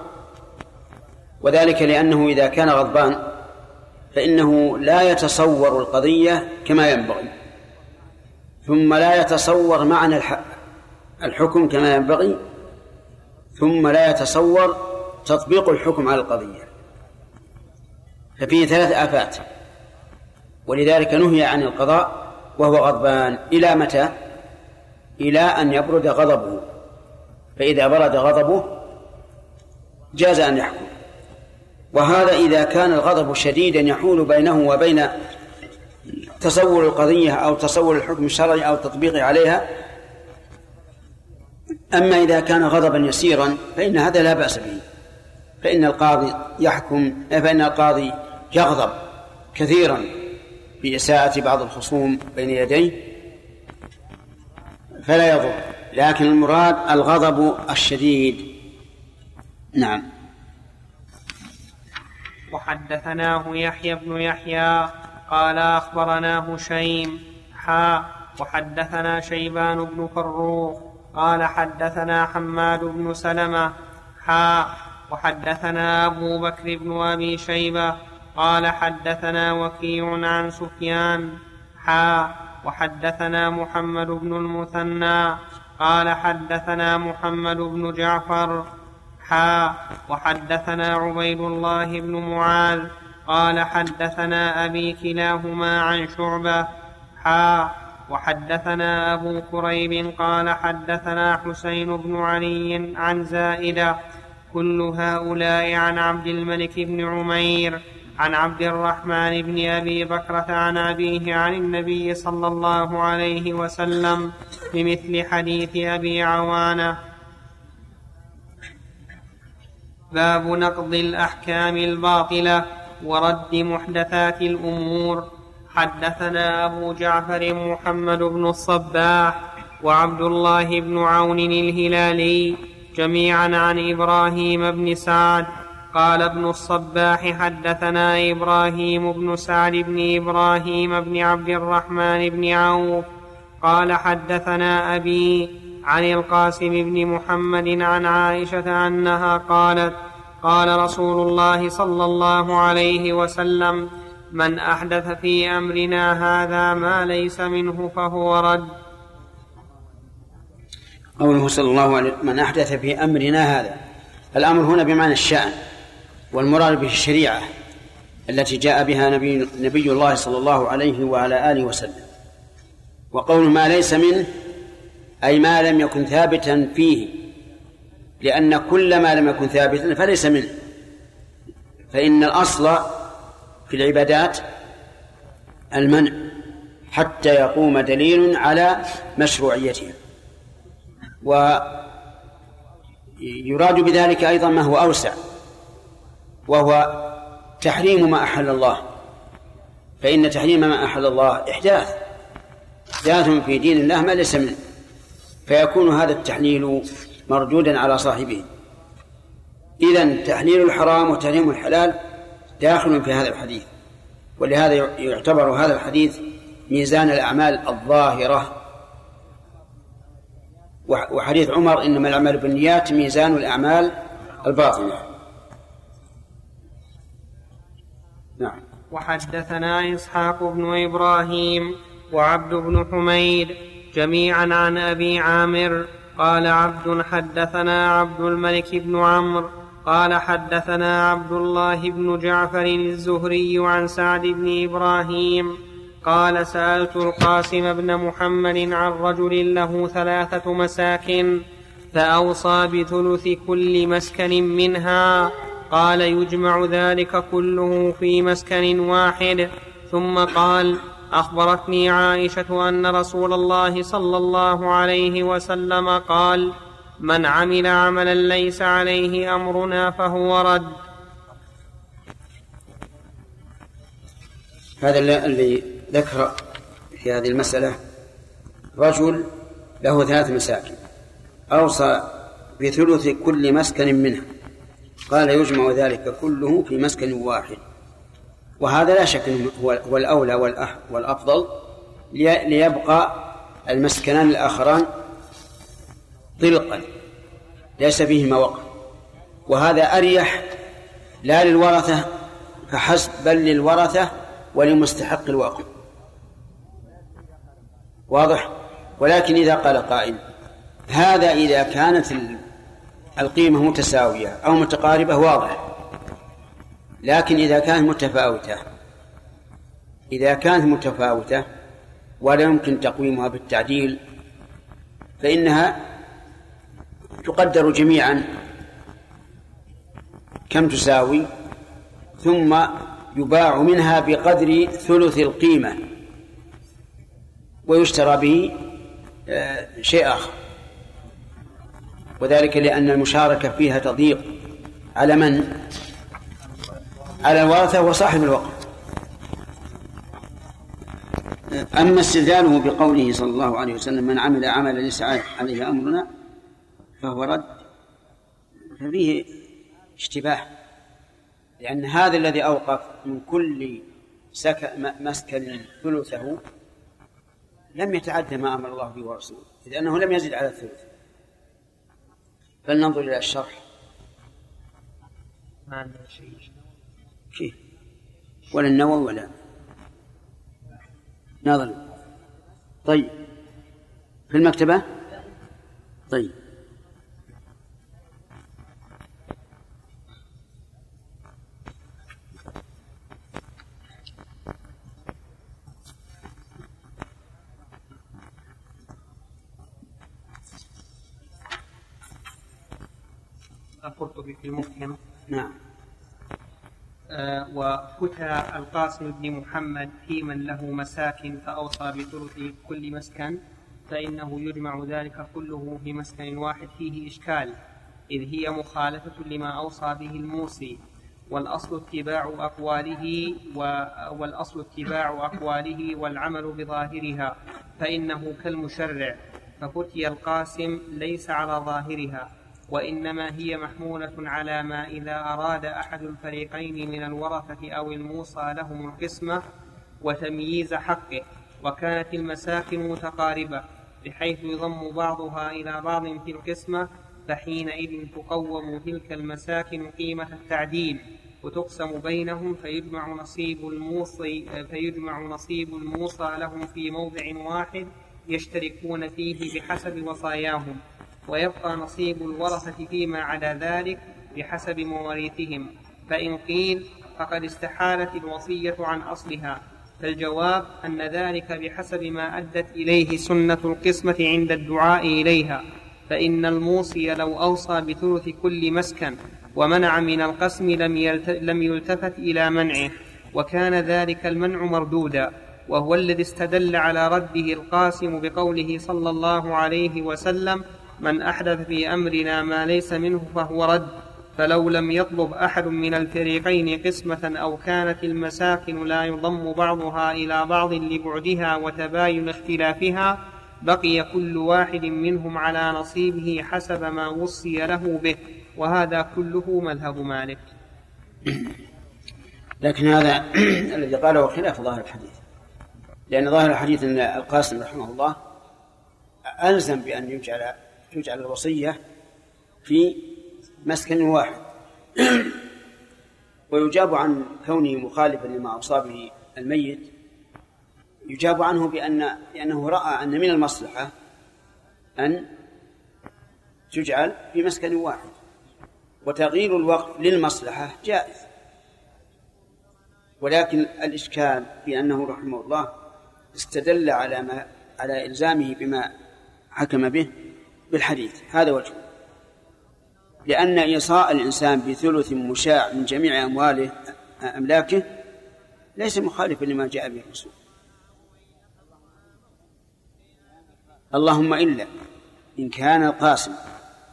وذلك لأنه إذا كان غضبان فإنه لا يتصور القضية كما ينبغي. ثم لا يتصور معنى الحكم كما ينبغي. ثم لا يتصور تطبيق الحكم على القضية. ففيه ثلاث آفات. ولذلك نهي عن القضاء وهو غضبان. إلى متى؟ إلى أن يبرد غضبه. فإذا برد غضبه جاز أن يحكم. وهذا إذا كان الغضب شديدا يحول بينه وبين تصور القضية أو تصور الحكم الشرعي أو تطبيقه عليها. أما إذا كان غضبا يسيرا فإن هذا لا بأس به. فإن القاضي يحكم فإن القاضي يغضب كثيرا بإساءة بعض الخصوم بين يديه فلا يضر. لكن المراد الغضب الشديد. نعم. وحدثناه يحيى بن يحيى قال أخبرنا هشيم. حا وحدثنا شيبان بن فروخ قال حدثنا حماد بن سلمة. حا وحدثنا أبو بكر بن أبي شيبة. قال حدثنا وكيع عن سفيان حا وحدثنا محمد بن المثنى قال حدثنا محمد بن جعفر حا وحدثنا عبيد الله بن معاذ قال حدثنا أبي كلاهما عن شعبة حا وحدثنا أبو كريب قال حدثنا حسين بن علي عن زائدة كل هؤلاء عن عبد الملك بن عمير عن عبد الرحمن بن أبي بكرة عن أبيه عن النبي صلى الله عليه وسلم بمثل حديث أبي عوانة. باب نقض الأحكام الباطلة ورد محدثات الأمور. حدثنا أبو جعفر محمد بن الصباح وعبد الله بن عون الهلالي جميعا عن إبراهيم بن سعد قال ابن الصباح حدثنا إبراهيم بن سعد بن إبراهيم بن عبد الرحمن بن عوف قال حدثنا أبي عن القاسم بن محمد عن عائشة أنها قالت قال رسول الله صلى الله عليه وسلم من أحدث في أمرنا هذا ما ليس منه فهو رد. قوله صلى الله عليه من أحدث في أمرنا هذا. الأمر هنا بمعنى الشأن. والمراد به الشريعة التي جاء بها نبي, نبي الله صلى الله عليه وعلى آله وسلم. وقول ما ليس منه أي ما لم يكن ثابتا فيه لأن كل ما لم يكن ثابتا فليس منه. فإن الأصل في العبادات المنع حتى يقوم دليل على مشروعيتها ويراد بذلك أيضا ما هو أوسع. وهو تحريم ما أحل الله. فإن تحريم ما أحل الله إحداث. إحداث في دين الله ما ليس منه. فيكون هذا التحليل مردودا على صاحبه. إذا تحليل الحرام وتحريم الحلال داخل في هذا الحديث. ولهذا يعتبر هذا الحديث ميزان الأعمال الظاهرة. وحديث عمر إنما الأعمال بالنيات ميزان الأعمال الباطنة. وحدثنا إسحاق بن إبراهيم وعبد بن حميد جميعا عن أبي عامر قال عبد حدثنا عبد الملك بن عمرو قال حدثنا عبد الله بن جعفر الزهري عن سعد بن إبراهيم قال سألت القاسم بن محمد عن رجل له ثلاثة مساكن فأوصى بثلث كل مسكن منها قال يجمع ذلك كله في مسكن واحد. ثم قال أخبرتني عائشة أن رسول الله صلى الله عليه وسلم قال من عمل عملا ليس عليه أمرنا فهو رد. هذا اللي ذكر في هذه المسألة رجل له ثلاث مساكن. أوصى بثلث كل مسكن منها. قال يجمع ذلك كله في مسكن واحد. وهذا لا شك هو الأولى والأفضل ليبقى المسكنان الآخران طلقا. ليس فيهما وقف. وهذا أريح لا للورثة فحسب بل للورثة ولمستحق الوقف. واضح؟ ولكن إذا قال قائل هذا إذا كانت القيمة متساوية أو متقاربة واضح. لكن إذا كانت متفاوتة إذا كانت متفاوتة ولا يمكن تقويمها بالتعديل فإنها تقدر جميعا كم تساوي ثم يباع منها بقدر ثلث القيمة ويشترى به آه، شيء آخر. وذلك لأن المشاركة فيها تضيق على من؟ على الورثة وصاحب الوقف أما استدلاله بقوله صلى الله عليه وسلم من عمل عملا ليس عليه أمرنا فهو رد. ففيه اشتباه لأن هذا الذي أوقف من كل سك... مسكن ثلثه لم يتعدى ما أمر الله به ورسوله لأنه لم يزد على الثلث. فلننظر إلى الشرح. ما عندنا شيء؟ ولا النووي ولا ناظر طيب. في المكتبة؟ طيب. المفهم نعم. آه وفتى القاسم بن محمد في من له مساكن فأوصى بثلث كل مسكن فإنه يجمع ذلك كله في مسكن واحد فيه إشكال إذ هي مخالفة لما أوصى به الموصي والأصل اتباع أقواله والأصل اتباع أقواله والعمل بظاهرها فإنه كالمشرع ففتي القاسم ليس على ظاهرها. وإنما هي محمولة على ما إذا أراد أحد الفريقين من الورثة أو الموصى لهم القسمة وتمييز حقه وكانت المساكن متقاربة بحيث يضم بعضها إلى بعض في القسمة فحينئذ تقوم تلك المساكن قيمة التعديل وتقسم بينهم فيجمع نصيب الموصي فيجمع نصيب الموصى لهم في موضع واحد يشتركون فيه بحسب وصاياهم. ويبقى نصيب الورثة فيما عدا ذلك بحسب مواريثهم. فإن قيل فقد استحالت الوصية عن أصلها. فالجواب أن ذلك بحسب ما أدت إليه سنة القسمة عند الدعاء إليها. فإن الموصي لو أوصى بثلث كل مسكن ومنع من القسم لم, لم يلتفت إلى منعه. وكان ذلك المنع مردودا. وهو الذي استدل على رده القاسم بقوله صلى الله عليه وسلم من أحدث في أمرنا ما ليس منه فهو رد فلو لم يطلب أحد من الفريقين قسمة أو كانت المساكن لا يضم بعضها إلى بعض لبعدها وتباين اختلافها بقي كل واحد منهم على نصيبه حسب ما وصي له به وهذا كله مذهب مالك. لكن هذا الذي قاله خلاف ظاهر الحديث لأن ظاهر الحديث أن القاسم رحمه الله ألزم بأن يجعل تجعل الوصية في مسكن واحد. ويجاب عن كونه مخالفا لما أوصى به الميت. يجاب عنه بأن لأنه رأى أن من المصلحة أن تجعل في مسكن واحد. وتغيير الوقف للمصلحة جائز. ولكن الإشكال في أنه رحمه الله استدل على ما على إلزامه بما حكم به. بالحديث. هذا وجهه لأن إيصاء الإنسان بثلث مشاع من جميع أمواله أملاكه ليس مخالفا لما جاء به الرسول. اللهم إلا إن كان القاسم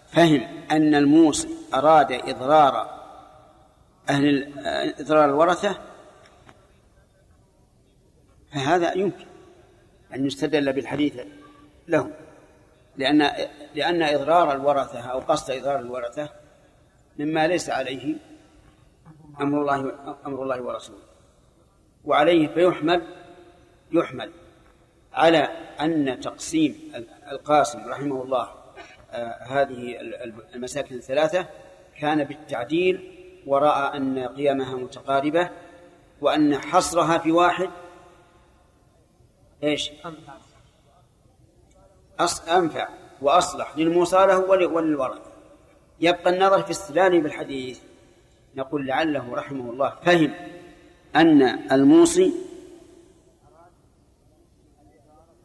فهم أن الموصي أراد إضرار أهل إضرار الورثة فهذا يمكن أن يستدل بالحديث له. لأن لأن إضرار الورثة أو قصد إضرار الورثة مما ليس عليه أمر الله أمر الله ورسوله وعليه فيحمل يحمل على أن تقسيم القاسم رحمه الله آه هذه المساكن الثلاثة كان بالتعديل ورأى أن قيمها متقاربة وأن حصرها في واحد إيش؟ أنفع وأصلح للموصى له وللورثة. يبقى النظر في استدلال بالحديث. نقول لعله رحمه الله فهم أن الموصي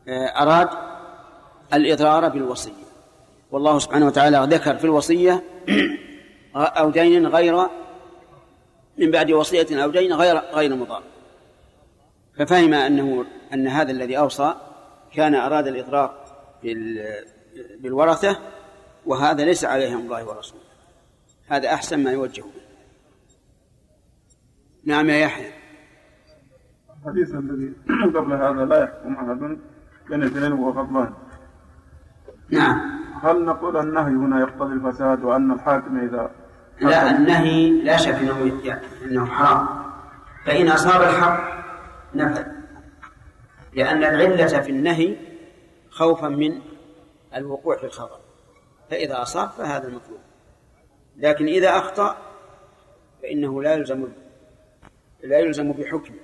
آه، أراد الإضرار بالوصية. والله سبحانه وتعالى ذكر في الوصية أو دين غير من بعد وصية أو دين غير غير مضار. ففهم أنه أن هذا الذي أوصى كان أراد الإضرار بالورثة وهذا ليس عليهم الله ورسوله. هذا أحسن ما يوجه به نعم يا يحيى. الحديث الذي قبل هذا لا يحكم أحد بين اثنين وغضبان نعم. هل نقول النهي هنا يقتضي الفساد وأن الحاكم إذا لا النهي لا شك إنه يعني إنه حرام. فإن أصاب الحق نفذ. لأن العلة في النهي خوفا من الوقوع في الخطأ فإذا أصاب فهذا المطلوب. لكن إذا أخطأ فإنه لا يلزم لا يلزم بحكمه.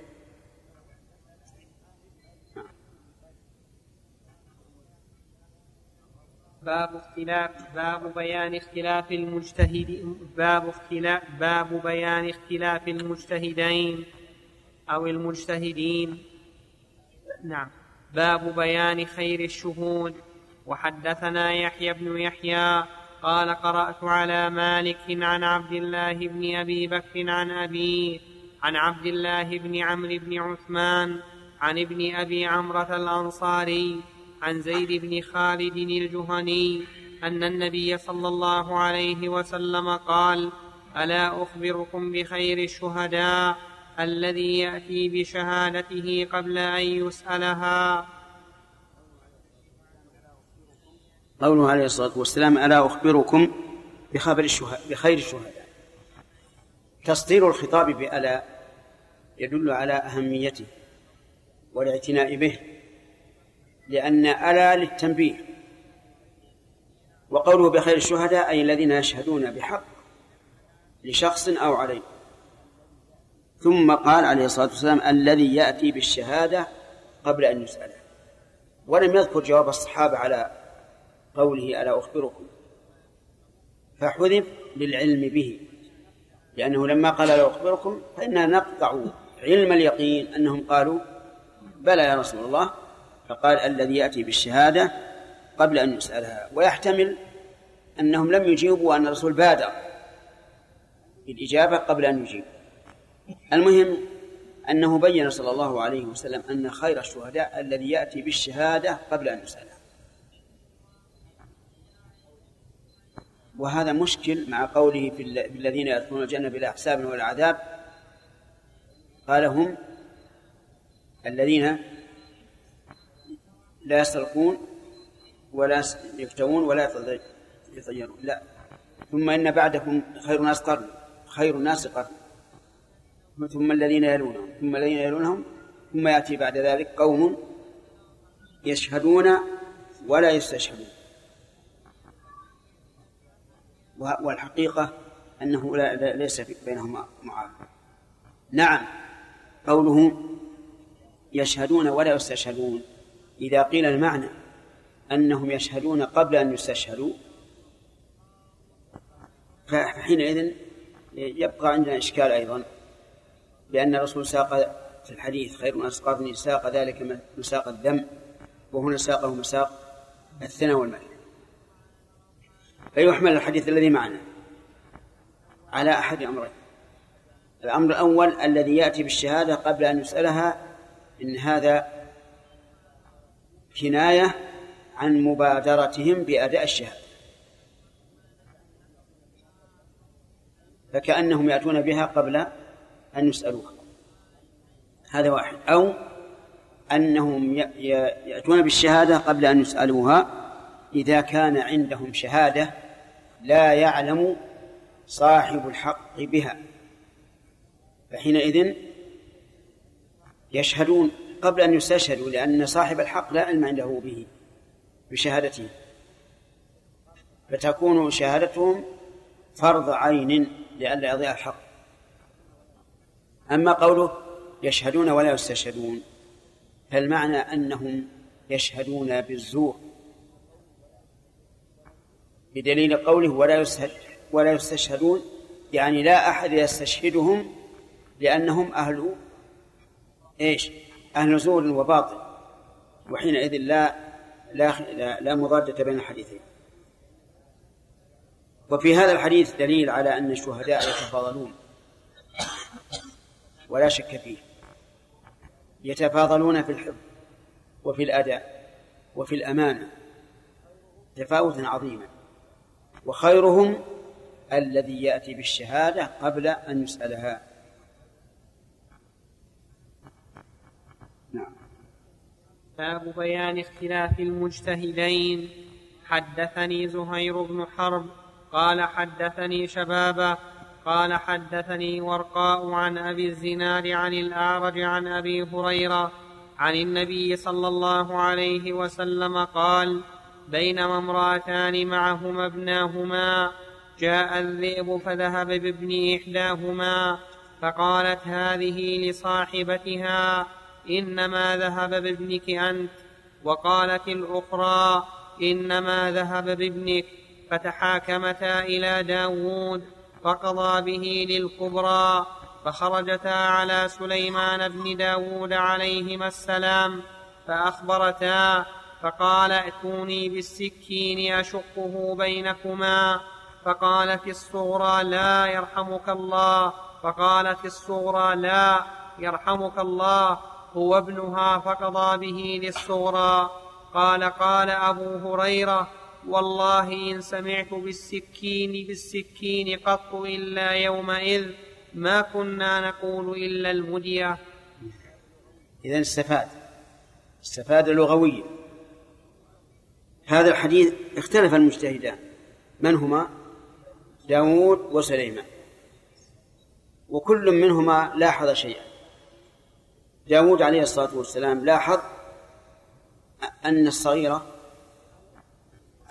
باب اختلاف باب بيان اختلاف المجتهد باب اختلاف باب بيان اختلاف المجتهدين أو المجتهدين. نعم. باب بيان خير الشهود. وحدثنا يحيى بن يحيى قال قرأت على مالك عن عبد الله بن أبي بكر عن ابيه عن عبد الله بن عمرو بن عثمان عن ابن أبي عمرة الأنصاري عن زيد بن خالد الجهني أن النبي صلى الله عليه وسلم قال ألا أخبركم بخير الشهداء؟ الذي يأتي بشهادته قبل أن يسألها. قوله عليه الصلاة والسلام ألا أخبركم بخبر الشهداء بخير الشهداء؟ تصدير الخطاب بألا يدل على أهميته والاعتناء به لأن ألا للتنبيه وقوله بخير الشهداء أي الذين يشهدون بحق لشخص أو عليه. ثم قال عليه الصلاة والسلام الذي يأتي بالشهادة قبل أن يسأله. ولم يذكر جواب الصحابة على قوله ألا أخبركم؟ فحذف للعلم به. لأنه لما قال لا أخبركم فإننا نقطع علم اليقين أنهم قالوا بلى يا رسول الله. فقال الذي يأتي بالشهادة قبل أن يسألها. ويحتمل أنهم لم يجيبوا وأن الرسول بادر بالإجابة قبل أن يجيب. المهم أنه بين صلى الله عليه وسلم أن خير الشهداء الذي يأتي بالشهادة قبل أن يسألها وهذا مشكل مع قوله في الذين يدخلون الجنة بلا حساب ولا عذاب. قال هم الذين لا يسرقون ولا يفتون ولا يطيرون لا. ثم إن بعدكم خير الناس قرن خير الناس قرن. ثم الذين يلونهم ثم الذين يلونهم ثم يأتي بعد ذلك قوم يشهدون ولا يستشهدون. والحقيقة أنه لا ليس بينهما معارضة نعم قوله يشهدون ولا يستشهدون. إذا قيل المعنى أنهم يشهدون قبل أن يستشهدوا فحينئذ يبقى عندنا إشكال أيضا. لأن الرسول ساق في الحديث خير الناس قرني ساق ذلك مساق الدم وهنا ساقه مساق الثنى والمال فيحمل الحديث الذي معنا على أحد أمرين. الأمر الأول الذي يأتي بالشهادة قبل أن يسألها إن هذا كناية عن مبادرتهم بأداء الشهادة. فكأنهم يأتون بها قبل أن يسألوها هذا واحد. أو أنهم يأتون بالشهادة قبل أن يسألوها. إذا كان عندهم شهادة لا يعلم صاحب الحق بها. فحينئذ يشهدون قبل أن يستشهدوا لأن صاحب الحق لا علم عنده به بشهادته. فتكون شهادتهم فرض عين لئلا يضيع الحق. أما قوله يشهدون ولا يستشهدون فالمعنى أنهم يشهدون بالزور بدليل قوله ولا ولا يستشهدون يعني لا أحد يستشهدهم لأنهم أهل إيش؟ أهل زور وباطل وحينئذ لا لا لا, لا مضادة بين الحديثين. وفي هذا الحديث دليل على أن الشهداء يتفاضلون. ولا شك فيه. يتفاضلون في الحفظ وفي الأداء وفي الأمانة تفاوتا عظيما. وخيرهم الذي يأتي بالشهادة قبل أن يسألها. نعم. باب بيان اختلاف المجتهدين. حدثني زهير بن حرب قال حدثني شبابا قال حدثني ورقاء عن أبي الزناد عن الأعرج عن أبي هريرة عن النبي صلى الله عليه وسلم قال بينما امرأتان معهما ابناهما جاء الذئب فذهب بابن إحداهما فقالت هذه لصاحبتها إنما ذهب بابنك أنت. وقالت الأخرى إنما ذهب بابنك. فتحاكمتا إلى داود. فقضى به للكبرى فخرجتا على سليمان بن داود عليهما السلام فأخبرتا فقال ائتوني بالسكين أشقه بينكما. فقالت الصغرى لا يرحمك الله. فقالت الصغرى لا يرحمك الله. هو ابنها فقضى به للصغرى. قال قال أبو هريرة والله إن سمعت بالسكين بالسكين قط إلا يومئذ ما كنا نقول إلا المدية. إذا استفاد. استفاد لغويا هذا الحديث اختلف المجتهدان. من هما؟ داود وسليمان. وكل منهما لاحظ شيئا. داود عليه الصلاة والسلام لاحظ أن الصغيرة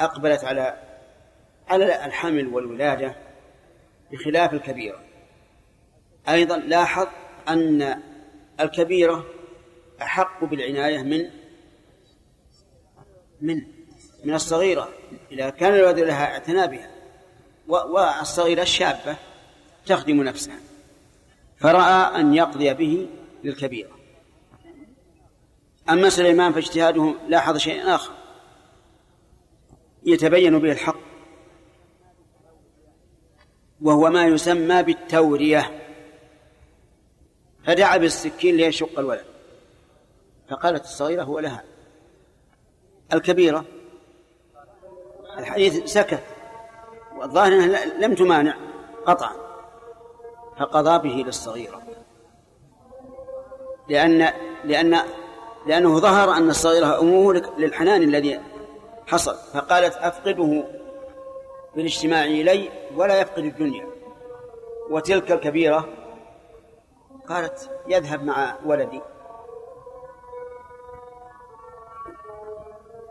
أقبلت على على الحمل والولادة بخلاف الكبيرة. أيضا لاحظ أن الكبيرة أحق بالعناية من من من الصغيرة إذا كان الولد لها اعتنى بها والصغيرة الشابة تخدم نفسها فرأى أن يقضي به للكبيرة. أما سليمان فاجتهاده لاحظ شيئا آخر. يتبين به الحق وهو ما يسمى بالتورية. فدعا بالسكين ليشق الولد فقالت الصغيرة هو لها. الكبيرة الحديث سكت والظاهر أنها لم تمانع قطعا فقضى به للصغيرة. لأن لأن لأنه ظهر أن الصغيرة أمه للحنان الذي حصل فقالت أفقده بالاجتماع إلي ولا يفقد الدنيا. وتلك الكبيرة قالت يذهب مع ولدي.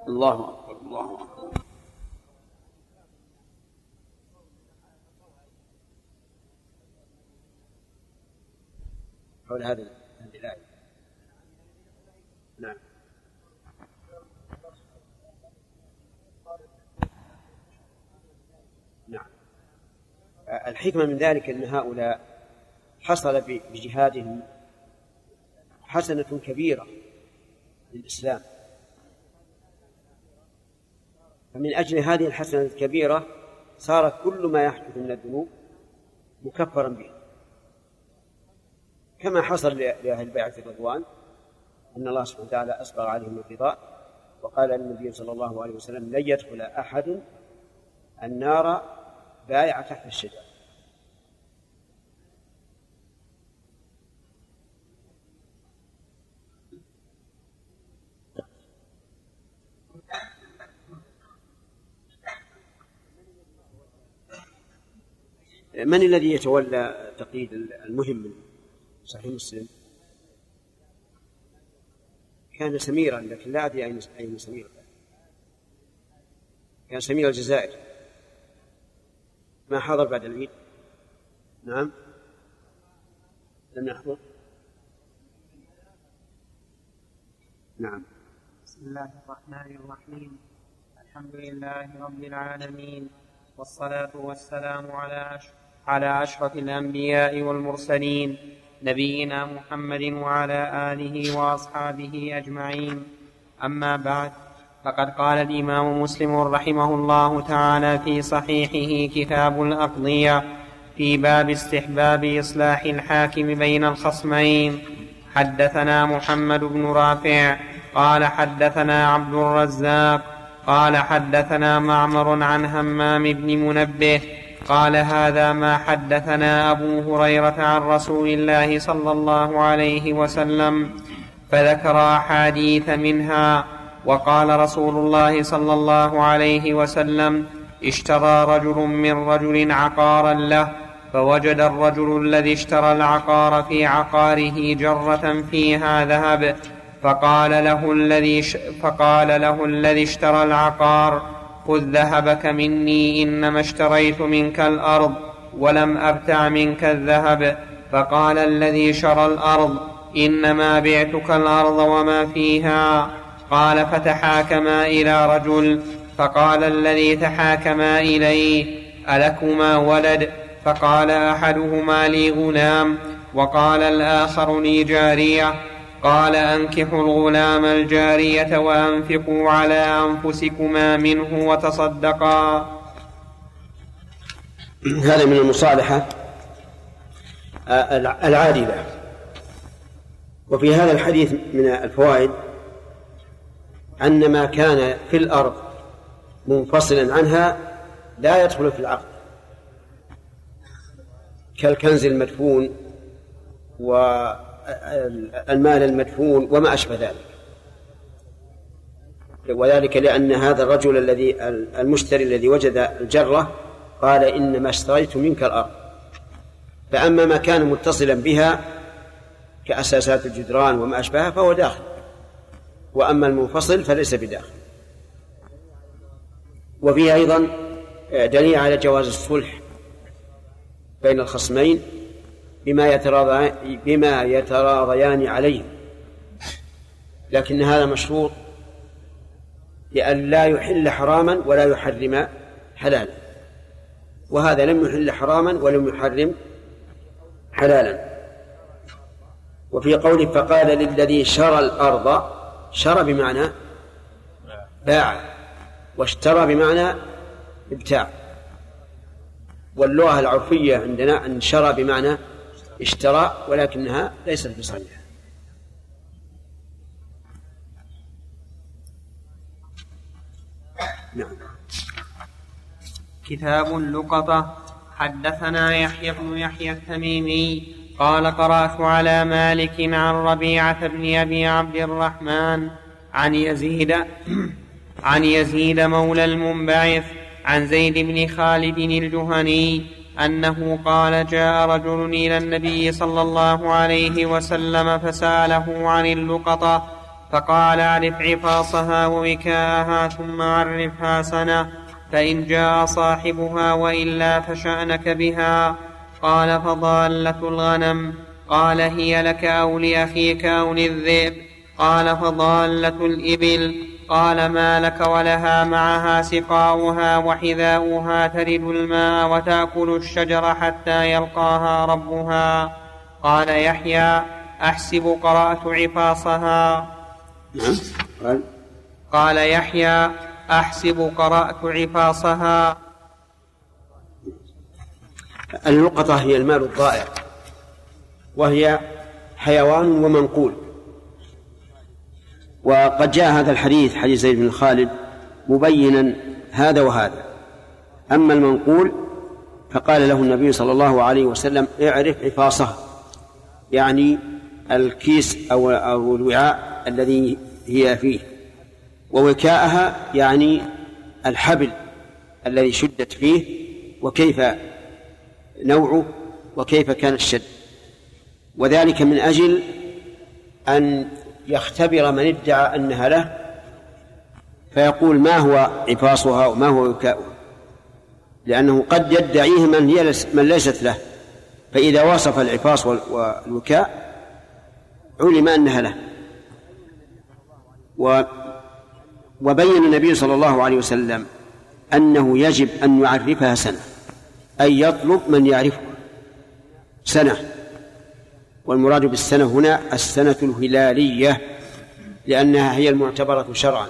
الله أكبر الله أكبر. حول هذا هذه الآية نعم نعم الحكمة من ذلك أن هؤلاء حصل بجهادهم حسنة كبيرة للإسلام. فمن أجل هذه الحسنة الكبيرة صار كل ما يحدث من الذنوب مكفرا به. كما حصل لأهل بيعة الرضوان أن الله سبحانه وتعالى أسبغ عليهم الرضا وقال النبي صلى الله عليه وسلم لن يدخل أحد النار بايع تحت الشجر من الذي يتولى تقييد المهم من صحيح مسلم؟ كان سميرا لكن لا أدري أين أين سمير كان سمير الجزائر ما حضر بعد العيد؟ نعم. لم يحضر؟ نعم. بسم الله الرحمن الرحيم. الحمد لله رب العالمين والصلاة والسلام على على أشرف الأنبياء والمرسلين نبينا محمد وعلى آله وأصحابه أجمعين. أما بعد فقد قال الإمام مسلم رحمه الله تعالى في صحيحه كتاب الأقضية في باب استحباب إصلاح الحاكم بين الخصمين. حدثنا محمد بن رافع قال حدثنا عبد الرزاق قال حدثنا معمر عن همام بن منبه قال هذا ما حدثنا أبو هريرة عن رسول الله صلى الله عليه وسلم فذكر أحاديث منها. وقال رسول الله صلى الله عليه وسلم اشترى رجل من رجل عقارا له فوجد الرجل الذي اشترى العقار في عقاره جرة فيها ذهب فقال له الذي فقال له الذي اشترى العقار خذ ذهبك مني إنما اشتريت منك الأرض ولم أبتع منك الذهب فقال الذي شرى الأرض إنما بعتك الأرض وما فيها قال فتحاكما إلى رجل فقال الذي تحاكما إليه ألكما ولد؟ فقال أحدهما لي غلام وقال الآخر لي جارية. قال أنكحوا الغلام الجارية وأنفقوا على أنفسكما منه وتصدقا. هذا من المصالحة العادلة. وفي هذا الحديث من الفوائد أن ما كان في الأرض منفصلا عنها لا يدخل في العقد. كالكنز المدفون و المال المدفون وما أشبه ذلك. وذلك لأن هذا الرجل الذي المشتري الذي وجد الجرة قال إنما اشتريت منك الأرض. فأما ما كان متصلا بها كأساسات الجدران وما أشبهها فهو داخل. وأما المنفصل فليس بداخل. وفيه أيضا دليل على جواز الصلح بين الخصمين بما يتراضيان بما يتراضيان عليه. لكن هذا مشروط لأن لا يحل حراما ولا يحرم حلالا. وهذا لم يحل حراما ولم يحرم حلالا. وفي قوله فقال للذي شرى الأرض شرى بمعنى باع واشترى بمعنى ابتاع. واللغة العرفية عندنا أن شرى بمعنى اشترى ولكنها ليست بصحيحة. نعم. كتاب اللقطة حدثنا يحيى بن يحيى التميمي قال قرأت على مالك عن ربيعة بن أبي عبد الرحمن عن يزيد عن يزيد مولى المنبعث عن زيد بن خالد الجهني أنه قال جاء رجل إلى النبي صلى الله عليه وسلم فسأله عن اللقطة فقال اعرف عفاصها ووكاءها ثم عرفها سنة فإن جاء صاحبها وإلا فشأنك بها قال فضالة الغنم قال هي لك أو لأخيك أو للذئب؟ قال فضالة الإبل قال ما لك ولها معها سقاؤها وحذاؤها ترد الماء وتأكل الشجر حتى يلقاها ربها. قال يحيى أحسب قرأت عفاصها نعم. قال يحيى أحسب قرأت عفاصها اللقطة هي المال الضائع وهي حيوان ومنقول. وقد جاء هذا الحديث حديث زيد بن خالد مبينا هذا وهذا. أما المنقول فقال له النبي صلى الله عليه وسلم اعرف عفاصه. يعني الكيس أو أو الوعاء الذي هي فيه. ووكاءها يعني الحبل الذي شدت فيه وكيف نوعه وكيف كان الشد. وذلك من أجل أن يختبر من ادعى أنها له فيقول ما هو عفاصها وما هو وكاؤها. لأنه قد يدعيه من هي من ليست له. فإذا وصف العفاص والوكاء علم أنها له. و وبين النبي صلى الله عليه وسلم أنه يجب أن يعرفها سنة. أي يطلب من يعرفها سنة. والمراد بالسنة هنا السنة الهلالية لأنها هي المعتبرة شرعا.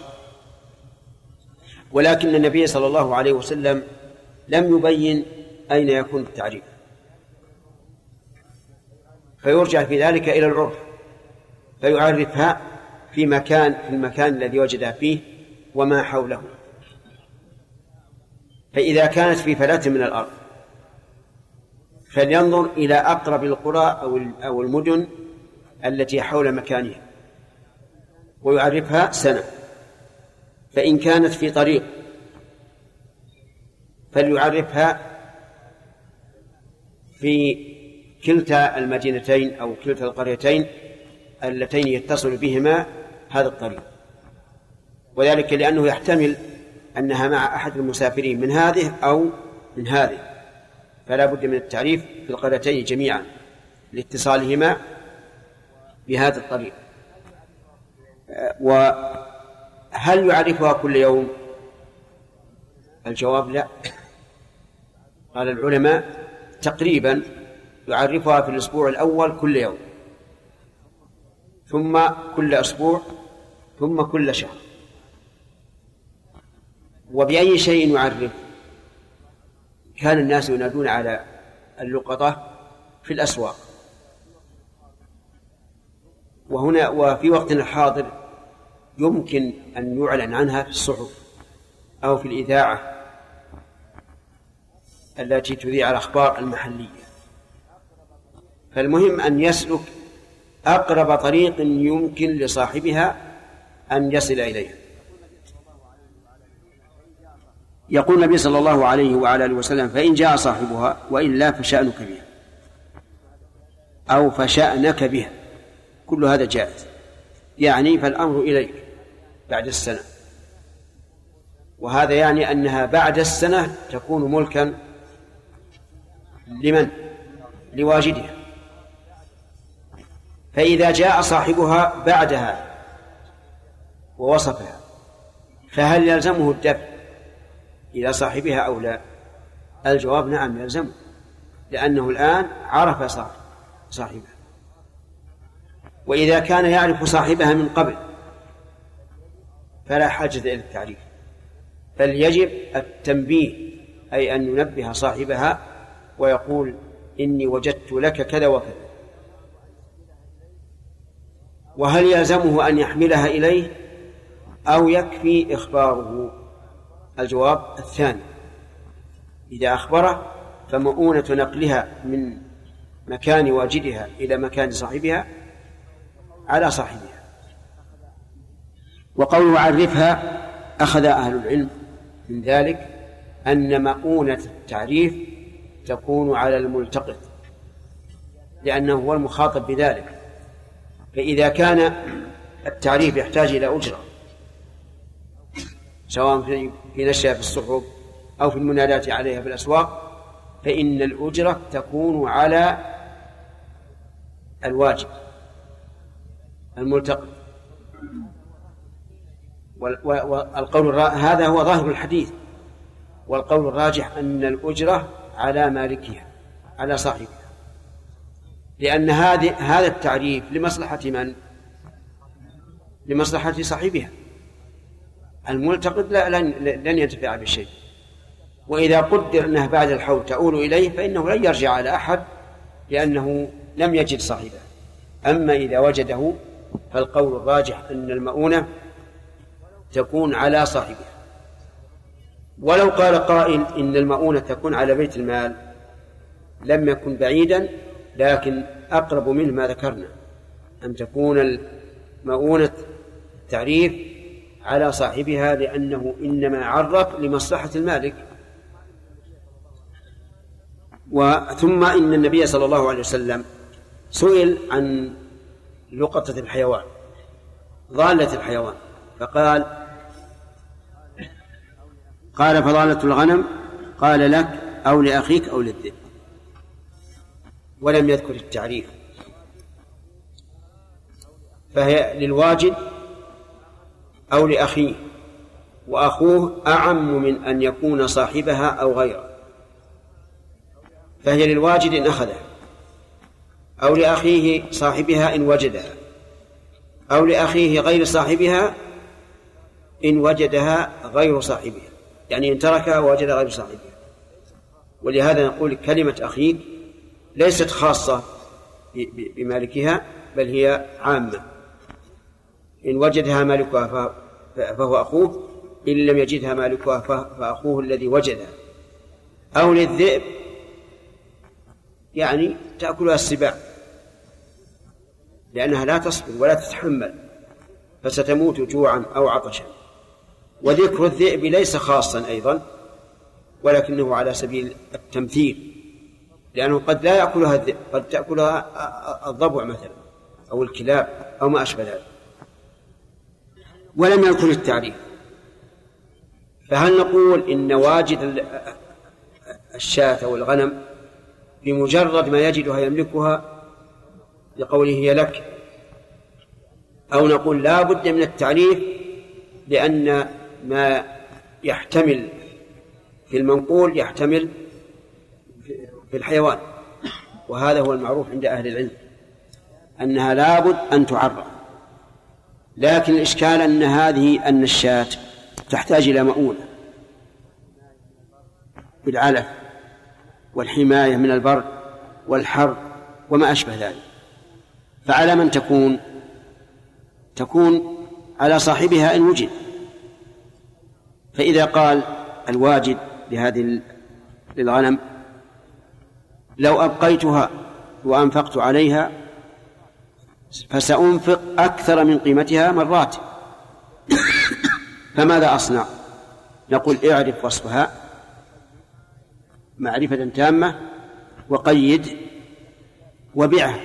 ولكن النبي صلى الله عليه وسلم لم يبين أين يكون التعريف. فيرجع في ذلك إلى العرف فيعرفها في مكان في المكان الذي وجدها فيه وما حوله. فإذا كانت في فلاة من الأرض فلينظر إلى أقرب القرى أو المدن التي حول مكانها ويعرفها سنة فإن كانت في طريق فليعرفها في كلتا المدينتين أو كلتا القريتين اللتين يتصل بهما هذا الطريق. وذلك لأنه يحتمل أنها مع أحد المسافرين من هذه أو من هذه. فلا بد من التعريف في القريتين جميعا لاتصالهما بهذا الطريق. وهل يعرفها كل يوم؟ الجواب لا. قال العلماء تقريبا يعرفها في الأسبوع الأول كل يوم ثم كل أسبوع ثم كل شهر. وبأي شيء يعرف؟ كان الناس ينادون على اللقطة في الأسواق. وهنا وفي وقتنا الحاضر يمكن أن يعلن عنها في الصحف أو في الإذاعة التي تذيع الأخبار المحلية. فالمهم أن يسلك أقرب طريق يمكن لصاحبها أن يصل إليها يقول النبي صلى الله عليه وعلى آله وسلم فإن جاء صاحبها وإلا فشأنك بها. أو فشأنك بها. كل هذا جائز. يعني فالأمر إليك بعد السنة. وهذا يعني أنها بعد السنة تكون ملكا لمن؟ لواجدها. فإذا جاء صاحبها بعدها ووصفها فهل يلزمه الدفع؟ إلى صاحبها أو لا؟ الجواب نعم يلزمه لأنه الآن عرف صاحبها. وإذا كان يعرف صاحبها من قبل فلا حاجة إلى التعريف. بل يجب التنبيه أي أن ينبه صاحبها ويقول إني وجدت لك كذا وكذا. وهل يلزمه أن يحملها إليه أو يكفي إخباره؟ الجواب الثاني. إذا أخبره فمؤونة نقلها من مكان واجدها إلى مكان صاحبها على صاحبها. وقوله عرفها أخذ أهل العلم من ذلك أن مؤونة التعريف تكون على الملتقط لأنه هو المخاطب بذلك. فإذا كان التعريف يحتاج إلى أجرة سواء في نشرها في الصحف أو في المنادات عليها في الأسواق فإن الأجرة تكون على الواجب الملتقط والقول هذا هو ظاهر الحديث. والقول الراجح أن الأجرة على مالكها على صاحبها. لأن هذه هذا التعريف لمصلحة من؟ لمصلحة صاحبها. الملتقط لا لن, لن ينتفع بالشيء وإذا قدر أنها بعد الحول تؤول إليه فإنه لن يرجع على أحد لأنه لم يجد صاحبه. أما إذا وجده فالقول الراجح أن المؤونة تكون على صاحبها ولو قال قائل إن المؤونة تكون على بيت المال لم يكن بعيدا لكن أقرب منه ما ذكرنا. أن تكون المؤونة تعريف على صاحبها لأنه إنما عرف لمصلحة المالك. وثم إن النبي صلى الله عليه وسلم سئل عن لقطة الحيوان ضالة الحيوان فقال قال فضالة الغنم قال لك أو لأخيك أو للذئب. ولم يذكر التعريف. فهي للواجد أو لأخيه وأخوه أعم من أن يكون صاحبها أو غيره. فهي للواجد إن أخذها أو لأخيه صاحبها إن وجدها أو لأخيه غير صاحبها إن وجدها غير صاحبها. يعني إن تركها وجد غير صاحبها. ولهذا نقول كلمة أخيك ليست خاصة بمالكها بل هي عامة. إن وجدها مالكها فهو أخوه إن لم يجدها مالكها فأخوه الذي وجدها. أو للذئب يعني تأكلها السباع لأنها لا تصبر ولا تتحمل فستموت جوعا أو عطشا. وذكر الذئب ليس خاصا أيضا ولكنه على سبيل التمثيل لأنه قد لا يأكلها الذئب قد تأكلها الضبع مثلا أو الكلاب أو ما أشبه ذلك. ولم يذكر التعريف. فهل نقول إن واجد الشاة أو الغنم بمجرد ما يجدها يملكها لقوله هي لك أو نقول لا بد من التعريف لأن ما يحتمل في المنقول يحتمل في الحيوان. وهذا هو المعروف عند أهل العلم أنها لابد أن تعرف. لكن الإشكال أن هذه أن الشاة تحتاج إلى مؤونة. بالعلف والحماية من البرد والحر وما أشبه ذلك. فعلى من تكون؟ تكون على صاحبها إن وجد فإذا قال الواجد لهذه للغنم لو أبقيتها وأنفقت عليها فسأنفق أكثر من قيمتها مرات. فماذا أصنع؟ نقول اعرف وصفها. معرفة تامة وقيد وبعها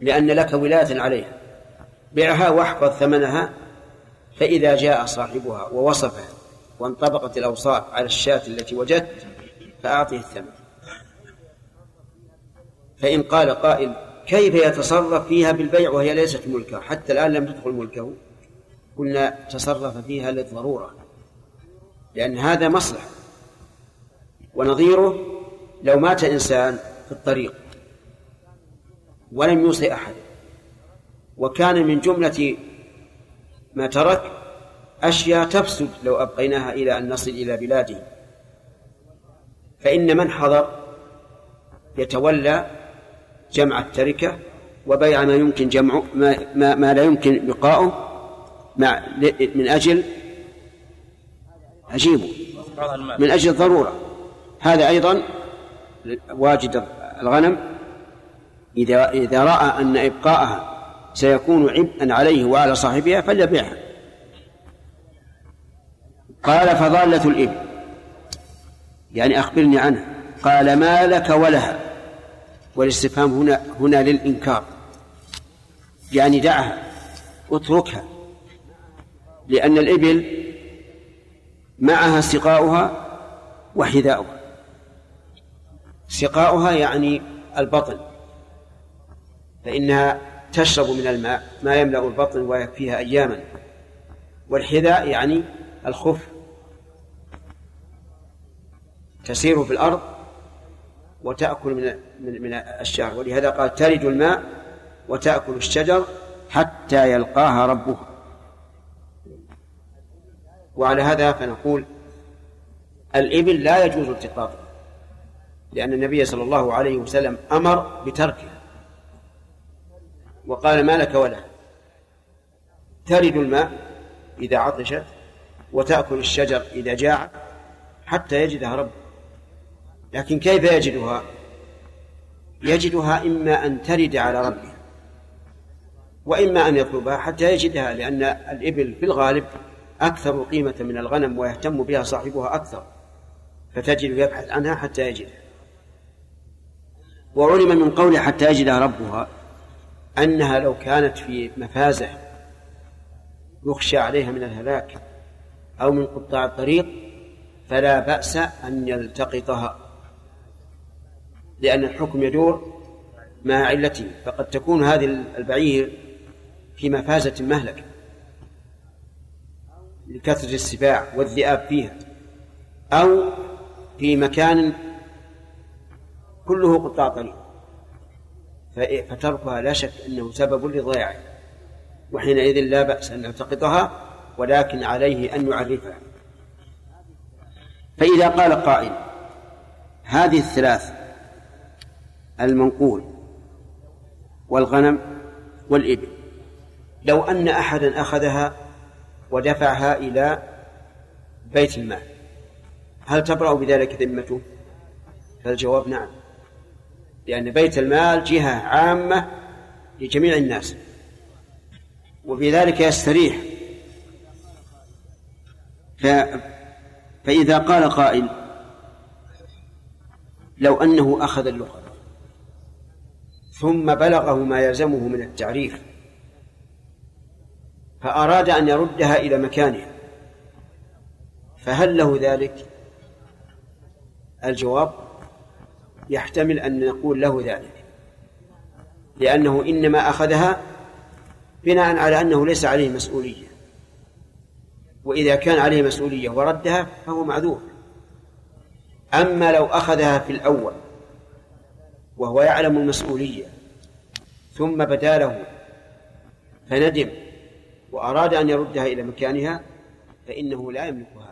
لأن لك ولاية عليها. بعها واحفظ ثمنها فإذا جاء صاحبها ووصفها وانطبقت الأوصاف على الشاة التي وجدت فأعطه الثمن. فإن قال قائل كيف يتصرف فيها بالبيع وهي ليست ملكة؟ حتى الآن لم تدخل ملكه. قلنا تصرف فيها للضرورة. لأن هذا مصلحة. ونظيره لو مات إنسان في الطريق ولم يوصي أحد وكان من جملة ما ترك أشياء تفسد لو أبقيناها إلى أن نصل إلى بلاده. فإن من حضر يتولى جمع التركة وبيع ما يمكن جمعه ما, ما, ما لا يمكن بقاؤه مع من أجل أجيبه من أجل الضرورة. هذا أيضا واجد الغنم. إذا إذا رأى أن إبقاءها سيكون عبئا عليه وعلى صاحبها فليبيعها. قال فضالة الإبل يعني أخبرني عنها قال ما لك ولها؟ والاستفهام هنا هنا للإنكار. يعني دعها اتركها. لأن الإبل معها سقاؤها وحذاؤها. سقاؤها يعني البطن. فإنها تشرب من الماء ما يملأ البطن ويكفيها أياما. والحذاء يعني الخف. تسير في الأرض وتأكل من من, من الشجر. ولهذا قال تلد الماء وتأكل الشجر حتى يلقاها ربها. وعلى هذا فنقول الإبل لا يجوز التقاطها لأن النبي صلى الله عليه وسلم أمر بتركها. وقال ما لك ولا. ترد الماء إذا عطشت وتأكل الشجر إذا جاع حتى يجدها رب لكن كيف يجدها؟ يجدها إما أن ترد على ربها وإما أن يطلبها حتى يجدها لأن الإبل في الغالب أكثر قيمة من الغنم ويهتم بها صاحبها أكثر فتجد يبحث عنها حتى يجدها. وعلم من قوله حتى يجدها ربها أنها لو كانت في مفازة يخشى عليها من الهلاك أو من قطاع الطريق فلا بأس أن يلتقطها. لأن الحكم يدور مع علته فقد تكون هذه البعير في مفازة مهلكة لكثرة السباع والذئاب فيها أو في مكان كله قطاع طريق فتركها لا شك أنه سبب لضياعه وحينئذ لا بأس أن يلتقطها ولكن عليه أن يعرفها. فإذا قال قائل هذه الثلاث المنقول والغنم والإبل لو أن أحدا أخذها ودفعها إلى بيت المال هل تبرأ بذلك ذمته؟ فالجواب نعم لأن بيت المال جهة عامة لجميع الناس وفي ذلك يستريح ف... فإذا قال قائل لو أنه أخذ اللقطة ثم بلغه ما يلزمه من التعريف فأراد أن يردها إلى مكانها فهل له ذلك؟ الجواب يحتمل أن نقول له ذلك لأنه إنما أخذها بناء على أنه ليس عليه مسؤولية. وإذا كان عليه مسؤولية وردها فهو معذور. أما لو أخذها في الأول وهو يعلم المسؤولية. ثم بدا له فندم وأراد أن يردها إلى مكانها فإنه لا يملك هذا